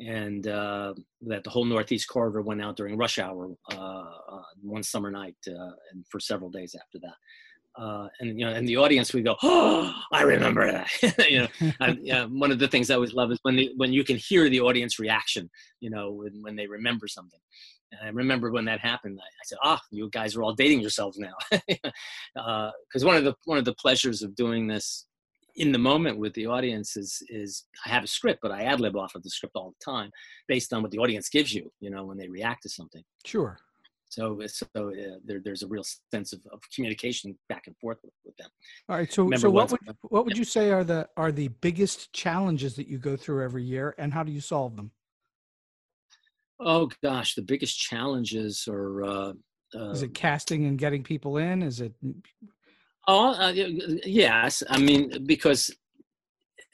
and uh, that the whole northeast corridor went out during rush hour uh, uh one summer night uh, and for several days after that uh, and you know, and the audience we go, "Oh, I remember that." [LAUGHS] you know, I, [LAUGHS] one of the things I always love is when the when you can hear the audience reaction. You know, when when they remember something. And I remember when that happened, I, I said, "Ah, oh, you guys are all dating yourselves now," because [LAUGHS] uh, one of the one of the pleasures of doing this in the moment with the audience is is I have a script, but I ad lib off of the script all the time, based on what the audience gives you. You know, when they react to something. Sure. So, so uh, there, there's a real sense of, of communication back and forth with, with them. All right. So, so what would what would you say are the are the biggest challenges that you go through every year, and how do you solve them? Oh gosh, the biggest challenges are. Uh, uh, Is it casting and getting people in? Is it? Oh uh, yes, I mean because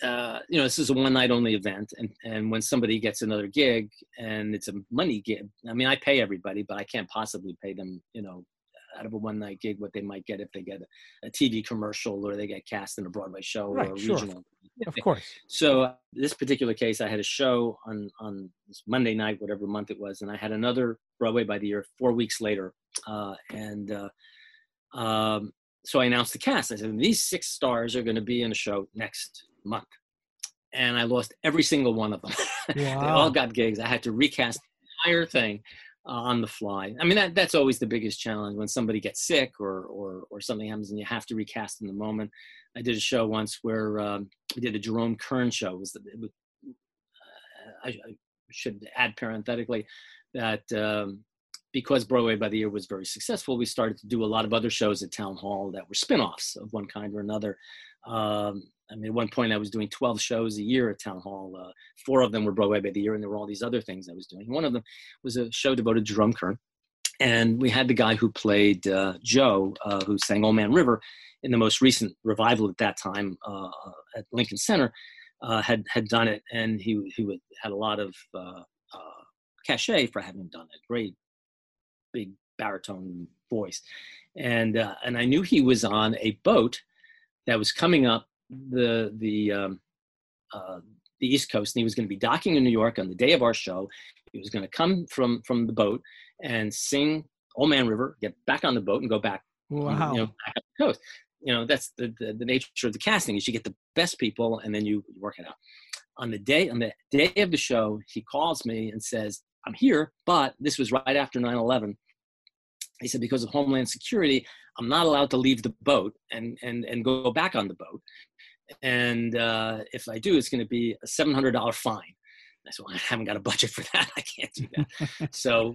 uh, you know this is a one night only event, and and when somebody gets another gig and it's a money gig, I mean I pay everybody, but I can't possibly pay them you know out of a one night gig what they might get if they get a, a, TV commercial or they get cast in a Broadway show right, or a sure. regional. Of course. So uh, this particular case, I had a show on on this Monday night, whatever month it was, and I had another Broadway by the year four weeks later, uh, and uh, um, so I announced the cast. I said these six stars are going to be in a show next month, and I lost every single one of them. Wow. [LAUGHS] they all got gigs. I had to recast the entire thing uh, on the fly. I mean, that that's always the biggest challenge when somebody gets sick or or or something happens and you have to recast in the moment. I did a show once where um, we did a Jerome Kern show. It was, it was uh, I, I, should add parenthetically that um, because Broadway by the Year was very successful, we started to do a lot of other shows at Town Hall that were spin-offs of one kind or another. Um, I mean, at one point I was doing 12 shows a year at Town Hall. Uh, four of them were Broadway by the year, and there were all these other things I was doing. One of them was a show devoted to Jerome Kern. And we had the guy who played uh, Joe, uh, who sang Old Man River in the most recent revival at that time uh, uh, at Lincoln Center, uh, had, had done it. And he, he had a lot of cachet for having done it. Great, big baritone voice. And, and I knew he was on a boat that was coming up the the um, uh, the East Coast, and he was going to be docking in New York on the day of our show. He was going to come from from the boat and sing Old Man River, get back on the boat, and go back. Wow. You know, back up the coast. You know, that's the, the, the nature of the casting is you get the best people and then you work it out. On the day on the day of the show, he calls me and says, "I'm here, but this was right after 9/11." He said, because of Homeland Security, I'm not allowed to leave the boat and, and, and go back on the boat. And uh, if I do, it's going to be a $700 fine. I said, well, I haven't got a budget for that. [LAUGHS] I can't do that. [LAUGHS] so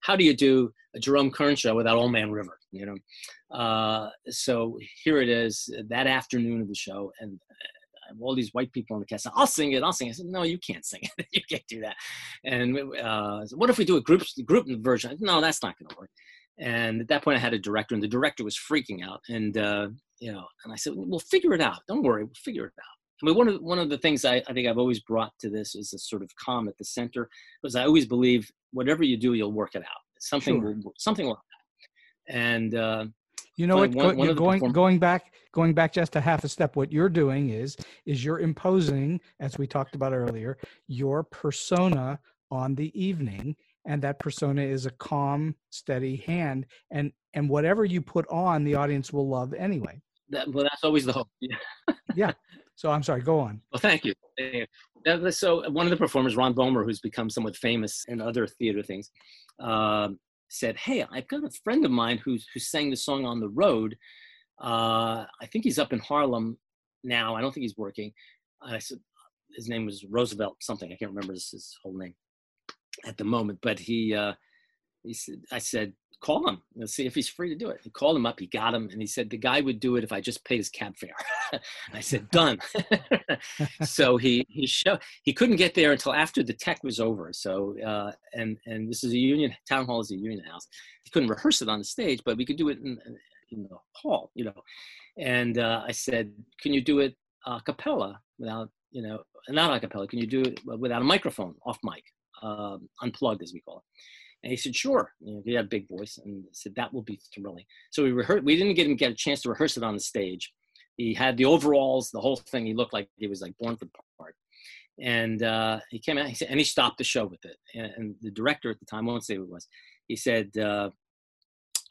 how do you do a Jerome Kern show without Old Man River? You know? Uh, so here it is that afternoon of the show. And uh, all these white people on the cast. I'll sing it. I'll sing it. I said, no, you can't sing it. [LAUGHS] you can't do that. And uh, what if we do a group group version? No, that's not going to work. And at that point, I had a director, and the director was freaking out. And uh, you know, and I said, "We'll figure it out. Don't worry, we'll figure it out." I mean, one of one of the things I, I think I've always brought to this is a sort of calm at the center, because I always believe whatever you do, you'll work it out. Something sure. will something will happen. And uh, you know what? One, one going perform- going back going back just a half a step. What you're doing is is you're imposing, as we talked about earlier, your persona on the evening and that persona is a calm steady hand and and whatever you put on the audience will love anyway. That, well that's always the hope [LAUGHS] yeah. Yeah. So i'm sorry go on. Well thank you. So one of the performers Ron Bohmer who's become somewhat famous in other theater things uh, said hey i've got a friend of mine who's who sang the song on the road. Uh, i think he's up in harlem now. I don't think he's working. I said his name was roosevelt something. I can't remember his, his whole name at the moment, but he, uh, he said, I said, call him. Let's see if he's free to do it. He called him up. He got him, and he said the guy would do it if I just paid his cab fare. [LAUGHS] I said done. [LAUGHS] so he he show he couldn't get there until after the tech was over. So uh, and and this is a union town hall is a union house. He couldn't rehearse it on the stage, but we could do it in, in the hall, you know. And uh, I said, can you do it a cappella without you know not a cappella? Can you do it without a microphone, off mic, um, unplugged as we call it? And he said, sure. You know, he had a big voice and said, that will be thrilling. So we rehearsed, we didn't get him get a chance to rehearse it on the stage. He had the overalls, the whole thing. He looked like he was like born for the part. And uh, he came out he said, and he stopped the show with it. And, and, the director at the time, I won't say who it was, he said, uh,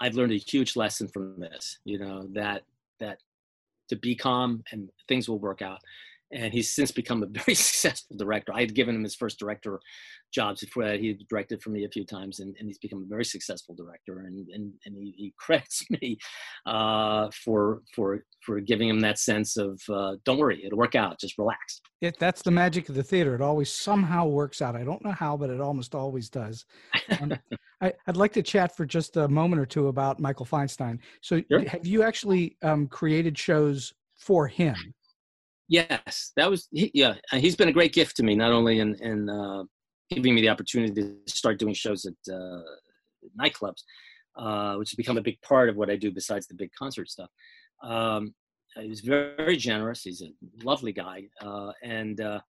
I've learned a huge lesson from this, you know, that, that to be calm and things will work out and he's since become a very [LAUGHS] successful director. I had given him his first director jobs before that. He directed for me a few times, and, and he's become a very successful director. And and, and he, he [LAUGHS] credits me uh, for for for giving him that sense of uh, don't worry, it'll work out. Just relax. It, that's the magic of the theater. It always somehow works out. I don't know how, but it almost always does. Um, [LAUGHS] I, would like to chat for just a moment or two about Michael Feinstein. So, sure. have you actually um, created shows for him? Yes, that was he, yeah. He's been a great gift to me, not only in in uh, giving me the opportunity to start doing shows at uh, nightclubs, uh, which has become a big part of what I do besides the big concert stuff. Um, he was very, very generous. He's a lovely guy, uh, and uh,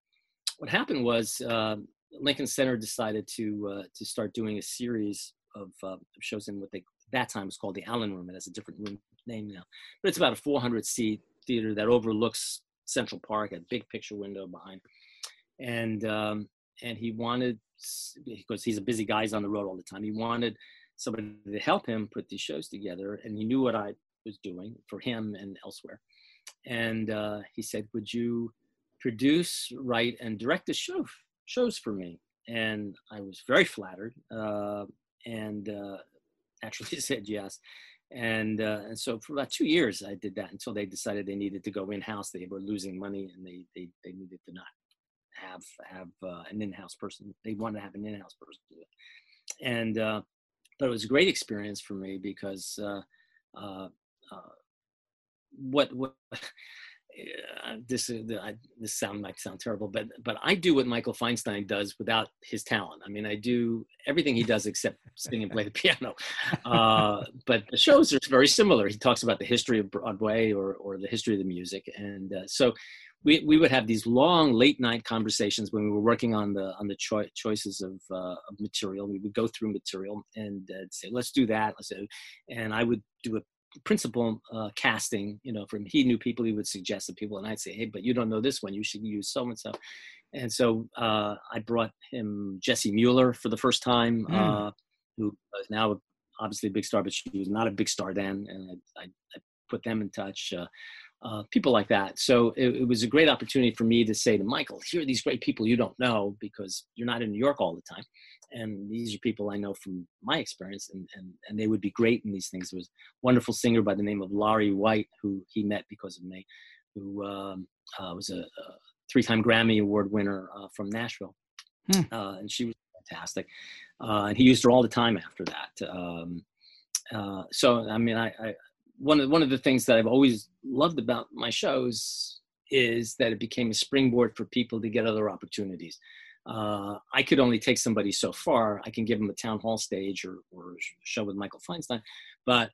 what happened was uh, Lincoln Center decided to to start doing a series of shows in what they that time was called the Allen Room. It has a different room name now, but it's about a 400 seat theater that overlooks Central Park, a big picture window behind, and um, and he wanted because he's a busy guy, he's on the road all the time. He wanted somebody to help him put these shows together, and he knew what I was doing for him and elsewhere. And uh, he said, "Would you produce, write, and direct the show shows for me?" And I was very flattered, uh, and uh, naturally [LAUGHS] said yes and uh, and so for about two years I did that until they decided they needed to go in house. They were losing money and they they, they needed to not have have uh, an in house person. They wanted to have an in house person do it, and uh, but it was a great experience for me because uh, uh, uh, what what [LAUGHS] uh, this is I, this sound might sound terrible, but but I do what Michael Feinstein does without his talent. I mean, I do everything he does except sing and play the [LAUGHS] piano. Uh, but the shows are very similar. He talks about the history of Broadway or or the history of the music, and uh, so we we would have these long late night conversations when we were working on the on the choi- choices of, uh, of material. We would go through material and uh, say, let's do that. Let's do, and I would do a principal uh, casting, you know, from he knew people he would suggest to people, and I'd say, hey, but you don't know this one, you should use so and so. And so uh, I brought him Jessie Mueller for the first time, mm. uh, who is now obviously a big star, but she was not a big star then, and I, I, I put them in touch. Uh, people like that. So it, it, was a great opportunity for me to say to Michael, here are these great people you don't know because you're not in New York all the time and these are people I know from my experience, and, and, and they would be great in these things. There was a wonderful singer by the name of Lari White, who he met because of me, who um, uh, was a, a, three-time Grammy Award winner uh, from Nashville, hmm. uh, and she was fantastic. Uh, and he used her all the time after that. Um, uh, so, I mean, I, I one of one of the things that I've always loved about my shows is that it became a springboard for people to get other opportunities uh, I could only take somebody so far. I can give them a town hall stage or, or a show with Michael Feinstein, but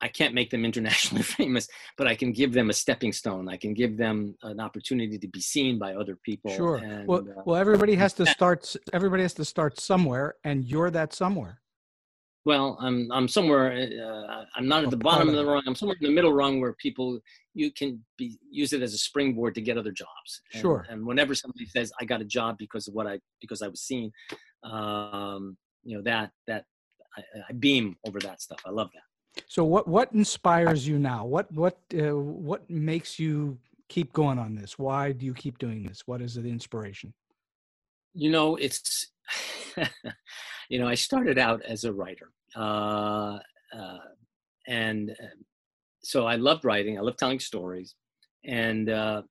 I can't make them [LAUGHS] internationally famous, but I can give them a stepping stone. I can give them an opportunity to be seen by other people. Sure. And, well, uh, well, everybody has to start. Everybody has to start somewhere, and you're that somewhere. Well, I'm I'm somewhere. Uh, I'm not at the bottom of the rung. I'm somewhere in the middle rung where people you can be use it as a springboard to get other jobs. And, sure. And whenever somebody says I got a job because of what I because I was seen, um, you know that that I, I, beam over that stuff. I love that. So what what inspires you now? What what uh, what makes you keep going on this? Why do you keep doing this? What is the inspiration? You know, it's [LAUGHS] you know I started out as a writer. Uh, uh, and uh, so I loved writing. I love telling stories, and uh,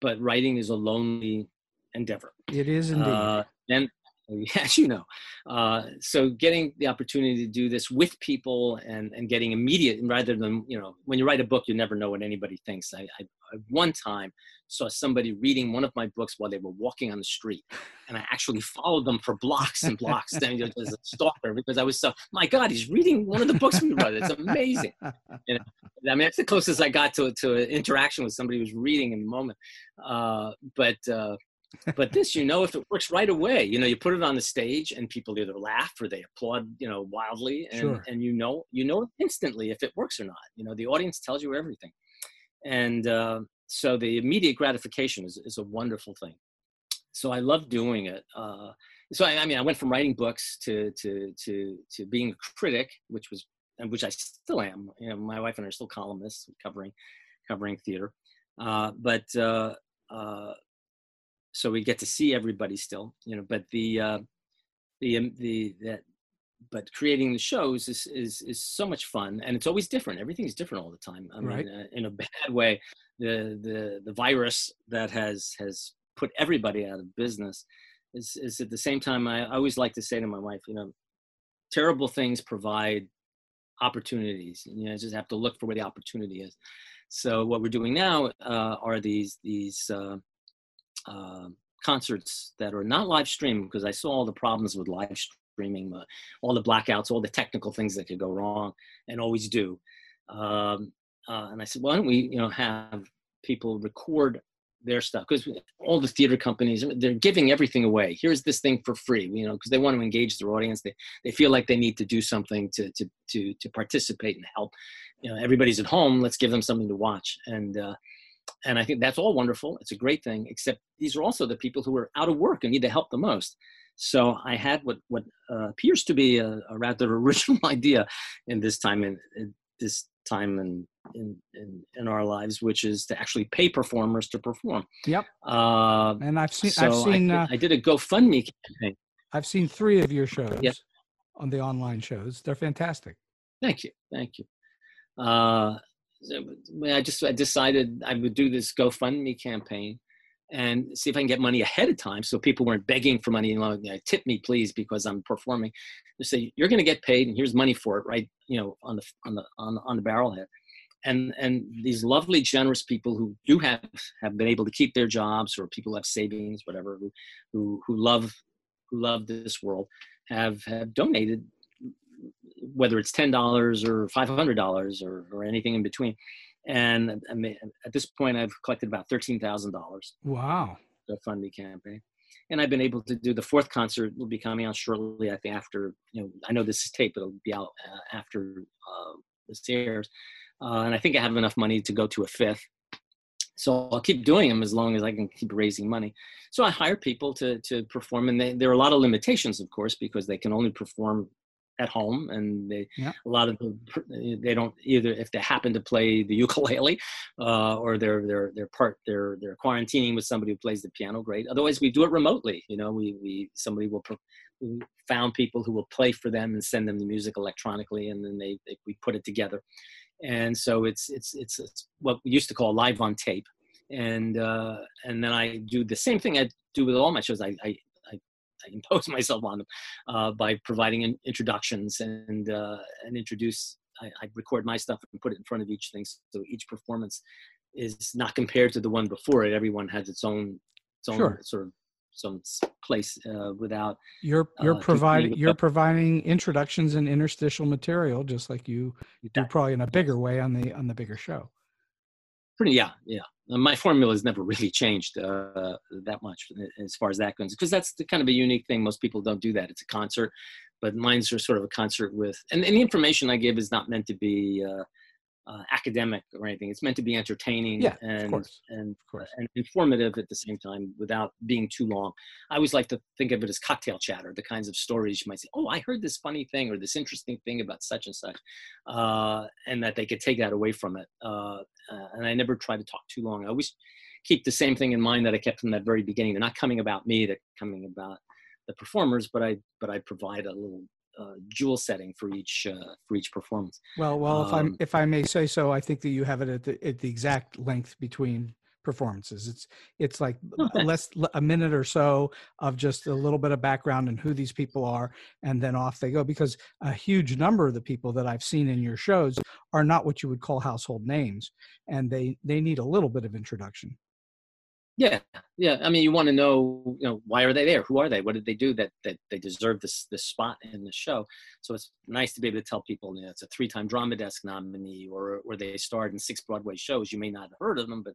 but writing is a lonely endeavor. It is indeed. Uh, and [LAUGHS] as you know. Uh, so getting the opportunity to do this with people and, and getting immediate rather than, you know, when you write a book, you never know what anybody thinks. I, I, I one time saw somebody reading one of my books while they were walking on the street. And I actually followed them for blocks and blocks as a stalker because I was so, my God, he's reading one of the books we wrote. It's amazing. You know, I mean, that's the closest I got to, to an interaction with somebody who's reading in the moment. Uh, but, uh, but this, you know, if it works right away, you know, you put it on the stage and people either laugh or they applaud, you know, wildly, and sure. and you know, you know instantly if it works or not. You know, the audience tells you everything, and uh, so the immediate gratification is is a wonderful thing. So I love doing it. Uh, so I, I mean, I went from writing books to to to to being a critic, which was and which I still am. You know, my wife and I are still columnists covering covering theater, uh, but. Uh, uh, so we get to see everybody still, you know. But the uh, the um, the that but creating the shows is is is so much fun, and it's always different. Everything's different all the time. I right. mean, uh, in a bad way, the the the virus that has has put everybody out of business is is at the same time. I, I always like to say to my wife, you know, terrible things provide opportunities. You know, just have to look for where the opportunity is. So what we're doing now uh, are these these uh, uh, concerts that are not live streamed because I saw all the problems with live streaming, uh, all the blackouts, all the technical things that could go wrong, and always do. Um, uh, and I said, why don't we, you know, have people record their stuff? Because all the theater companies they're giving everything away. Here's this thing for free you know because they want to engage their audience. They, they feel like they need to do something to to to to participate and help. You know everybody's at home let's give them something to watch. And uh, and I think that's all wonderful. It's a great thing, except these are also the people who are out of work and need the help the most. So I had what what uh, appears to be a, a, rather [LAUGHS] original idea in this time in, in this time in, in, in in our lives, which is to actually pay performers to perform. Yep. Uh, and I've seen so I've seen I, uh, I, did a GoFundMe campaign. I've seen three of your shows yep. on the online shows. They're fantastic. Thank you, thank you. Uh, I just I decided I would do this GoFundMe campaign and see if I can get money ahead of time, so people weren't begging for money. You know, tip me please because I'm performing. They say you're going to get paid, and here's money for it, right? You know, on the on the on, on the barrelhead. And and these lovely, generous people who do have have been able to keep their jobs, or people have savings, whatever, who who who love who love this world, have have donated whether it's ten dollars or five hundred dollars or or anything in between. And I mean, at this point, I've collected about thirteen thousand dollars. Wow! The funding campaign, and I've been able to do the fourth concert. Will be coming out shortly. I think after you know, I know this is tape, but it'll be out uh, after uh, this airs. Uh, and I think I have enough money to go to a fifth. So I'll keep doing them as long as I can keep raising money. So I hire people to to perform, and they, there are a lot of limitations, of course, because they can only perform at home and they yeah. a lot of them they don't either if they happen to play the ukulele uh, or they're they're they're part they're they're quarantining with somebody who plays the piano great otherwise we do it remotely you know we we somebody will found people who will play for them and send them the music electronically and then they, they we put it together and so it's, it's it's it's what we used to call live on tape and uh, and then I do the same thing I do with all my shows. I, I I impose [LAUGHS] myself on them uh, by providing in, introductions and uh, and introduce. I, I, record my stuff and put it in front of each thing, so each performance is not compared to the one before it. Everyone has its own its own sure. sort of some place uh, without. You're you're uh, providing you're providing introductions and interstitial material, just like you you do probably in a bigger way on the on the bigger show. Pretty yeah yeah. My formula has never really changed uh, that much as far as that goes because that's the kind of a unique thing. Most people don't do that. It's a concert but mine's are sort of a concert with and, and the information i give is not meant to be uh, uh, academic or anything. It's meant to be entertaining yeah, and and, and informative at the same time without being too long. I always like to think of it as cocktail chatter, the kinds of stories you might say, "Oh, I heard this funny thing or this interesting thing about such and such," uh, and that they could take that away from it. Uh, uh, and I never try to talk too long. I always keep the same thing in mind that I kept from that very beginning. They're not coming about me; they're coming about the performers, but I but I provide a little uh, jewel setting for each uh, for each performance. Well, well, if I if I may say so, I think that you have it at the, at the exact length between performances. It's it's like Okay. less a minute or so of just a little bit of background and who these people are, and then off they go. Because a huge number of the people that I've seen in your shows are not what you would call household names, and they they need a little bit of introduction. Yeah, yeah. I mean, you want to know, you know, why are they there? Who are they? What did they do that that they deserve this this spot in the show? So it's nice to be able to tell people, you know, it's a three-time Drama Desk nominee, or or they starred in six Broadway shows. You may not have heard of them, but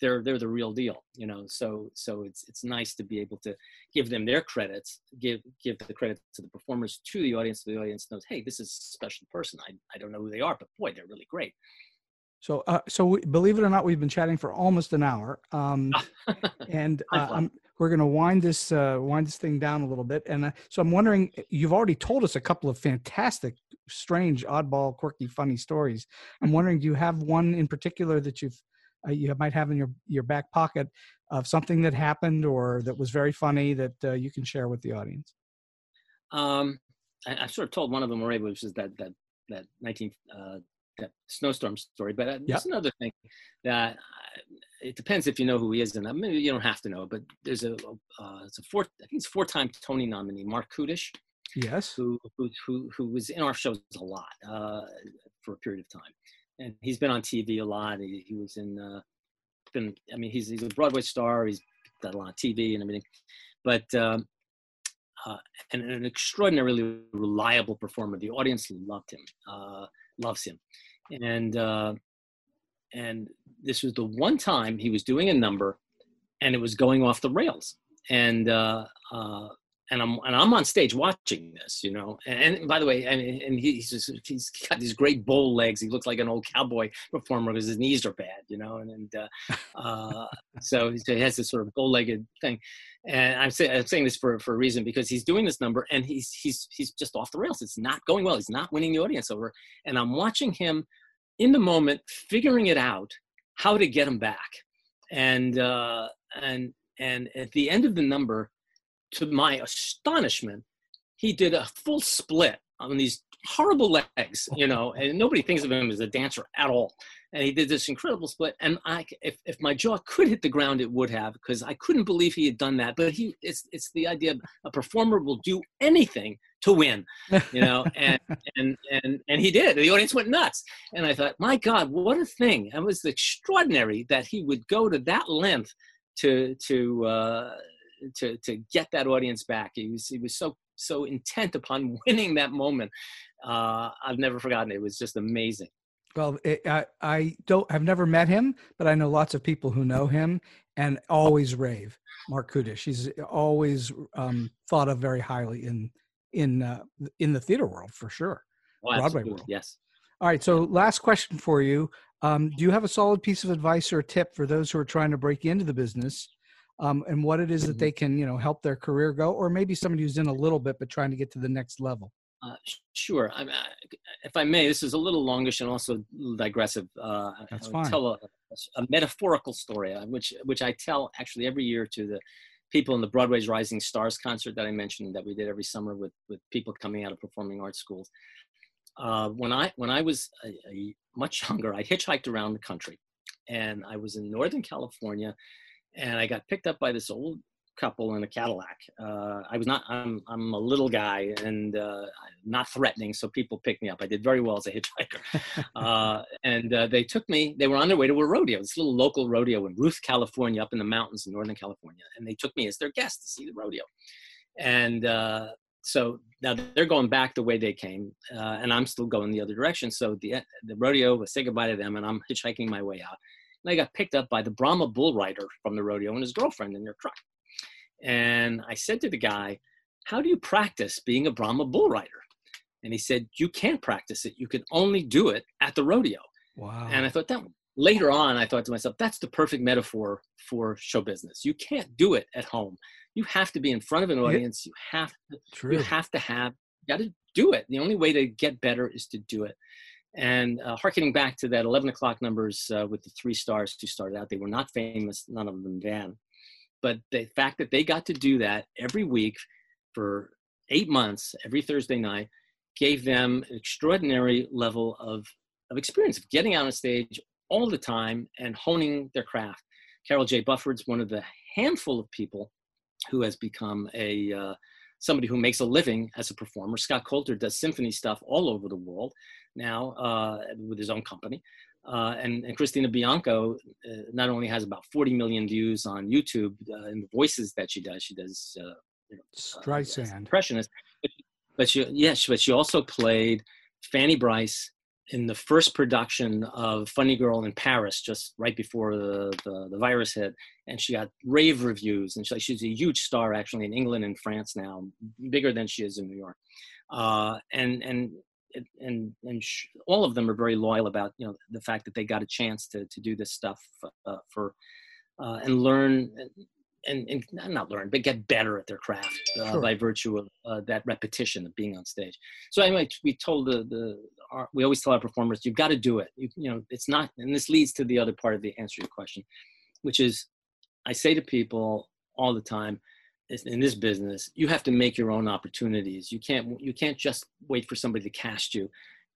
they're they're the real deal, you know. So so it's it's nice to be able to give them their credits, give give the credit to the performers, to the audience. So the audience knows, hey, this is a special person. I I don't know who they are, but boy, they're really great. So, uh, so we, believe it or not, we've been chatting for almost an hour, um, [LAUGHS] and uh. We're going to wind this uh, wind this thing down a little bit. And uh, so, I'm wondering, you've already told us a couple of fantastic, strange, oddball, quirky, funny stories. I'm wondering, do you have one in particular that you've uh, you might have in your your back pocket of something that happened or that was very funny that uh, you can share with the audience? Um, I, I've sort of told one of them already, which is that that that 19 uh, that snowstorm story. But uh, there's another thing that uh, it depends if you know who he is, and uh, maybe you don't have to know. But there's a uh, it's a four I think it's four time Tony nominee Marc Kudisch, Yes. who who who, who was in our shows a lot uh, for a period of time, and he's been on TV a lot. He, he was in uh, been I mean he's he's a Broadway star. He's done a lot of TV and everything, but. Um, uh, and an extraordinarily reliable performer. The audience loved him, uh, loves him, and uh, and this was the one time he was doing a number, and it was going off the rails. And uh, uh, and I'm and I'm on stage watching this, you know. And, and by the way, I mean, and he's just, he's got these great bow legs. He looks like an old cowboy performer because his knees are bad, you know. And, and uh, [LAUGHS] uh, so, he has this sort of bow-legged thing. And I'm, say, I'm saying this for for a reason because he's doing this number and he's he's he's just off the rails. It's not going well. He's not winning the audience over. And I'm watching him in the moment, figuring it out how to get him back. And uh, and and at the end of the number to my astonishment, he did a full split on these horrible legs, you know, and nobody thinks of him as a dancer at all. And he did this incredible split. And I, if, if my jaw could hit the ground, it would have, because I couldn't believe he had done that. But he, it's, it's the idea of a performer will do anything to win, you know, [LAUGHS] and, and, and, and he did. The audience went nuts. And I thought, my God, what a thing. It was extraordinary that he would go to that length to, to, uh, to to get that audience back. He was he was so so intent upon [LAUGHS] winning that moment. Uh, I've never forgotten it. It was just amazing. Well, it, I I don't I've never met him, but I know lots of people who know him and always rave Marc Kudisch. He's always um, thought of very highly in in uh, in the theater world for sure. Oh, Broadway world. Yes. All right, so last question for you: um, Do you have a solid piece of advice or a tip for those who are trying to break into the business? Um, and what it is that Mhm. they can, you know, help their career go, or maybe somebody who's in a little bit but trying to get to the next level. Uh, sure. I, I, if I may, this is a little longish and also digressive. Uh, That's fine. Tell a, a metaphorical story, uh, which which I tell actually every year to the people in the Broadway's Rising Stars concert that I mentioned that we did every summer with with people coming out of performing arts schools. Uh, when I when I was a, a much [LAUGHS] younger, I hitchhiked around the country, and I was in Northern California, and I got picked up by this old couple in a Cadillac. Uh, I was not. I'm. I'm a little guy and uh, not threatening, so people picked me up. I did very well as a hitchhiker, [LAUGHS] uh, and uh, they took me. They were on their way to a rodeo, this little local rodeo in Ruth, California, up in the mountains in Northern California, and they took me as their guest to see the rodeo. And uh, so now they're going back the way they came, uh, and I'm still going the other direction. So the the rodeo, I say goodbye to them, and I'm hitchhiking my way out. And I got picked up by the Brahma bull rider from the rodeo and his girlfriend in their truck. And I said to the guy, How do you practice being a Brahma bull rider? And he said, You can't practice it. You can only do it at the rodeo. Wow. And I thought that later on, I thought to myself, that's the perfect metaphor for show business. You can't do it at home. You have to be in front of an audience. You have to, True. you have to have, you got to do it. The only way to get better is to do it. And uh, harkening back to that 11 o'clock numbers uh, with the three stars who started out, they were not famous, none of them then. But the fact that they got to do that every week for eight months, every Thursday night, gave them an extraordinary level of, of experience of getting on stage all the time and honing their craft. Carole J. Bufford's one of the handful of people who has become a uh, somebody who makes a living as a performer. Scott Coulter does symphony stuff all over the world now uh, with his own company. Uh, and, and, Christina Bianco uh, not only has about 40 million views on YouTube uh, in the voices that she does, she does uh, you know, Streisand, impressionist, but, but she yes, but she also played Fanny Brice in the first production of Funny Girl in Paris, just right before the, the, the virus hit, and she got rave reviews. And she, she's a huge star actually in England and France now, bigger than she is in New York. Uh, and and and and sh- all of them are very loyal about you know the fact that they got a chance to to do this stuff uh, for uh, and learn and, and not learn, but get better at their craft uh, sure. by virtue of uh, that repetition of being on stage. So anyway, we told the the our, we always tell our performers, you've got to do it. You, you know, it's not, and this leads to the other part of the answer to your question, which is, I say to people all the time, in this business, you have to make your own opportunities. You can't you can't just wait for somebody to cast you.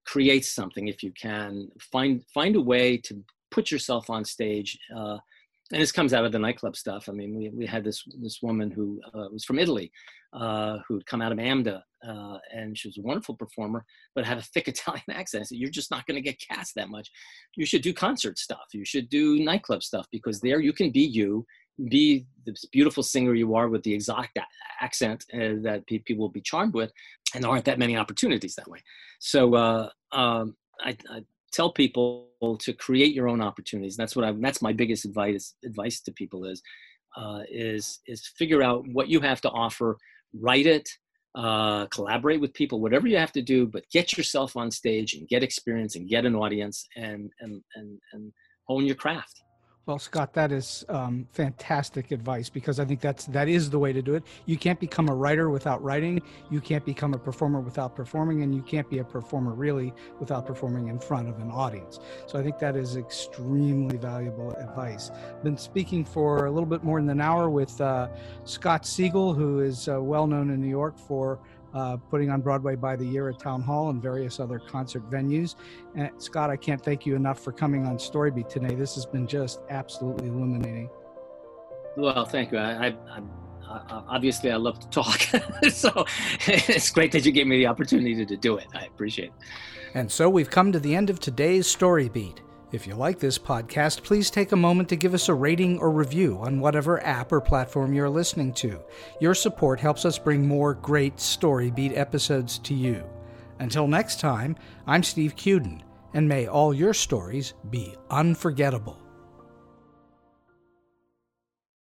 Create something if you can. Find find a way to put yourself on stage. Uh, and this comes out of the nightclub stuff. I mean, we, we had this this woman who uh, was from Italy, uh, who'd come out of AMDA, uh, and she was a wonderful performer, but had a thick [LAUGHS] Italian accent. So you're just not going to get cast that much. You should do concert stuff. You should do nightclub stuff because there you can be you, be the beautiful singer you are with the exotic accent uh, that people will be charmed with, and there aren't that many opportunities that way. So uh, um, I, I tell people to create your own opportunities. That's what I. That's my biggest advice. Advice to people is uh, is is figure out what you have to offer. Write it. Uh, collaborate with people. Whatever you have to do, but get yourself on stage and get experience and get an audience and and and and hone your craft. Well, Scott, that is um, fantastic advice because I think that's that is the way to do it. You can't become a writer without writing. You can't become a performer without performing, and you can't be a performer really without performing in front of an audience. So I think that is extremely valuable advice. I've been speaking for a little bit more than an hour with uh, Scott Siegel, who is uh, well known in New York for uh, putting on Broadway by the Year at Town Hall and various other concert venues. And Scott, I can't thank you enough for coming on Storybeat today. This has been just absolutely illuminating. Well, thank you. I, I, I obviously I love to talk, [LAUGHS] so [LAUGHS] it's great that you gave me the opportunity to do it. I appreciate it. And so we've come to the end of today's Storybeat. If you like this podcast, please take a moment to give us a rating or review on whatever app or platform you're listening to. Your support helps us bring more great Storybeat episodes to you. Until next time, I'm Steve Cuden, and may all your stories be unforgettable.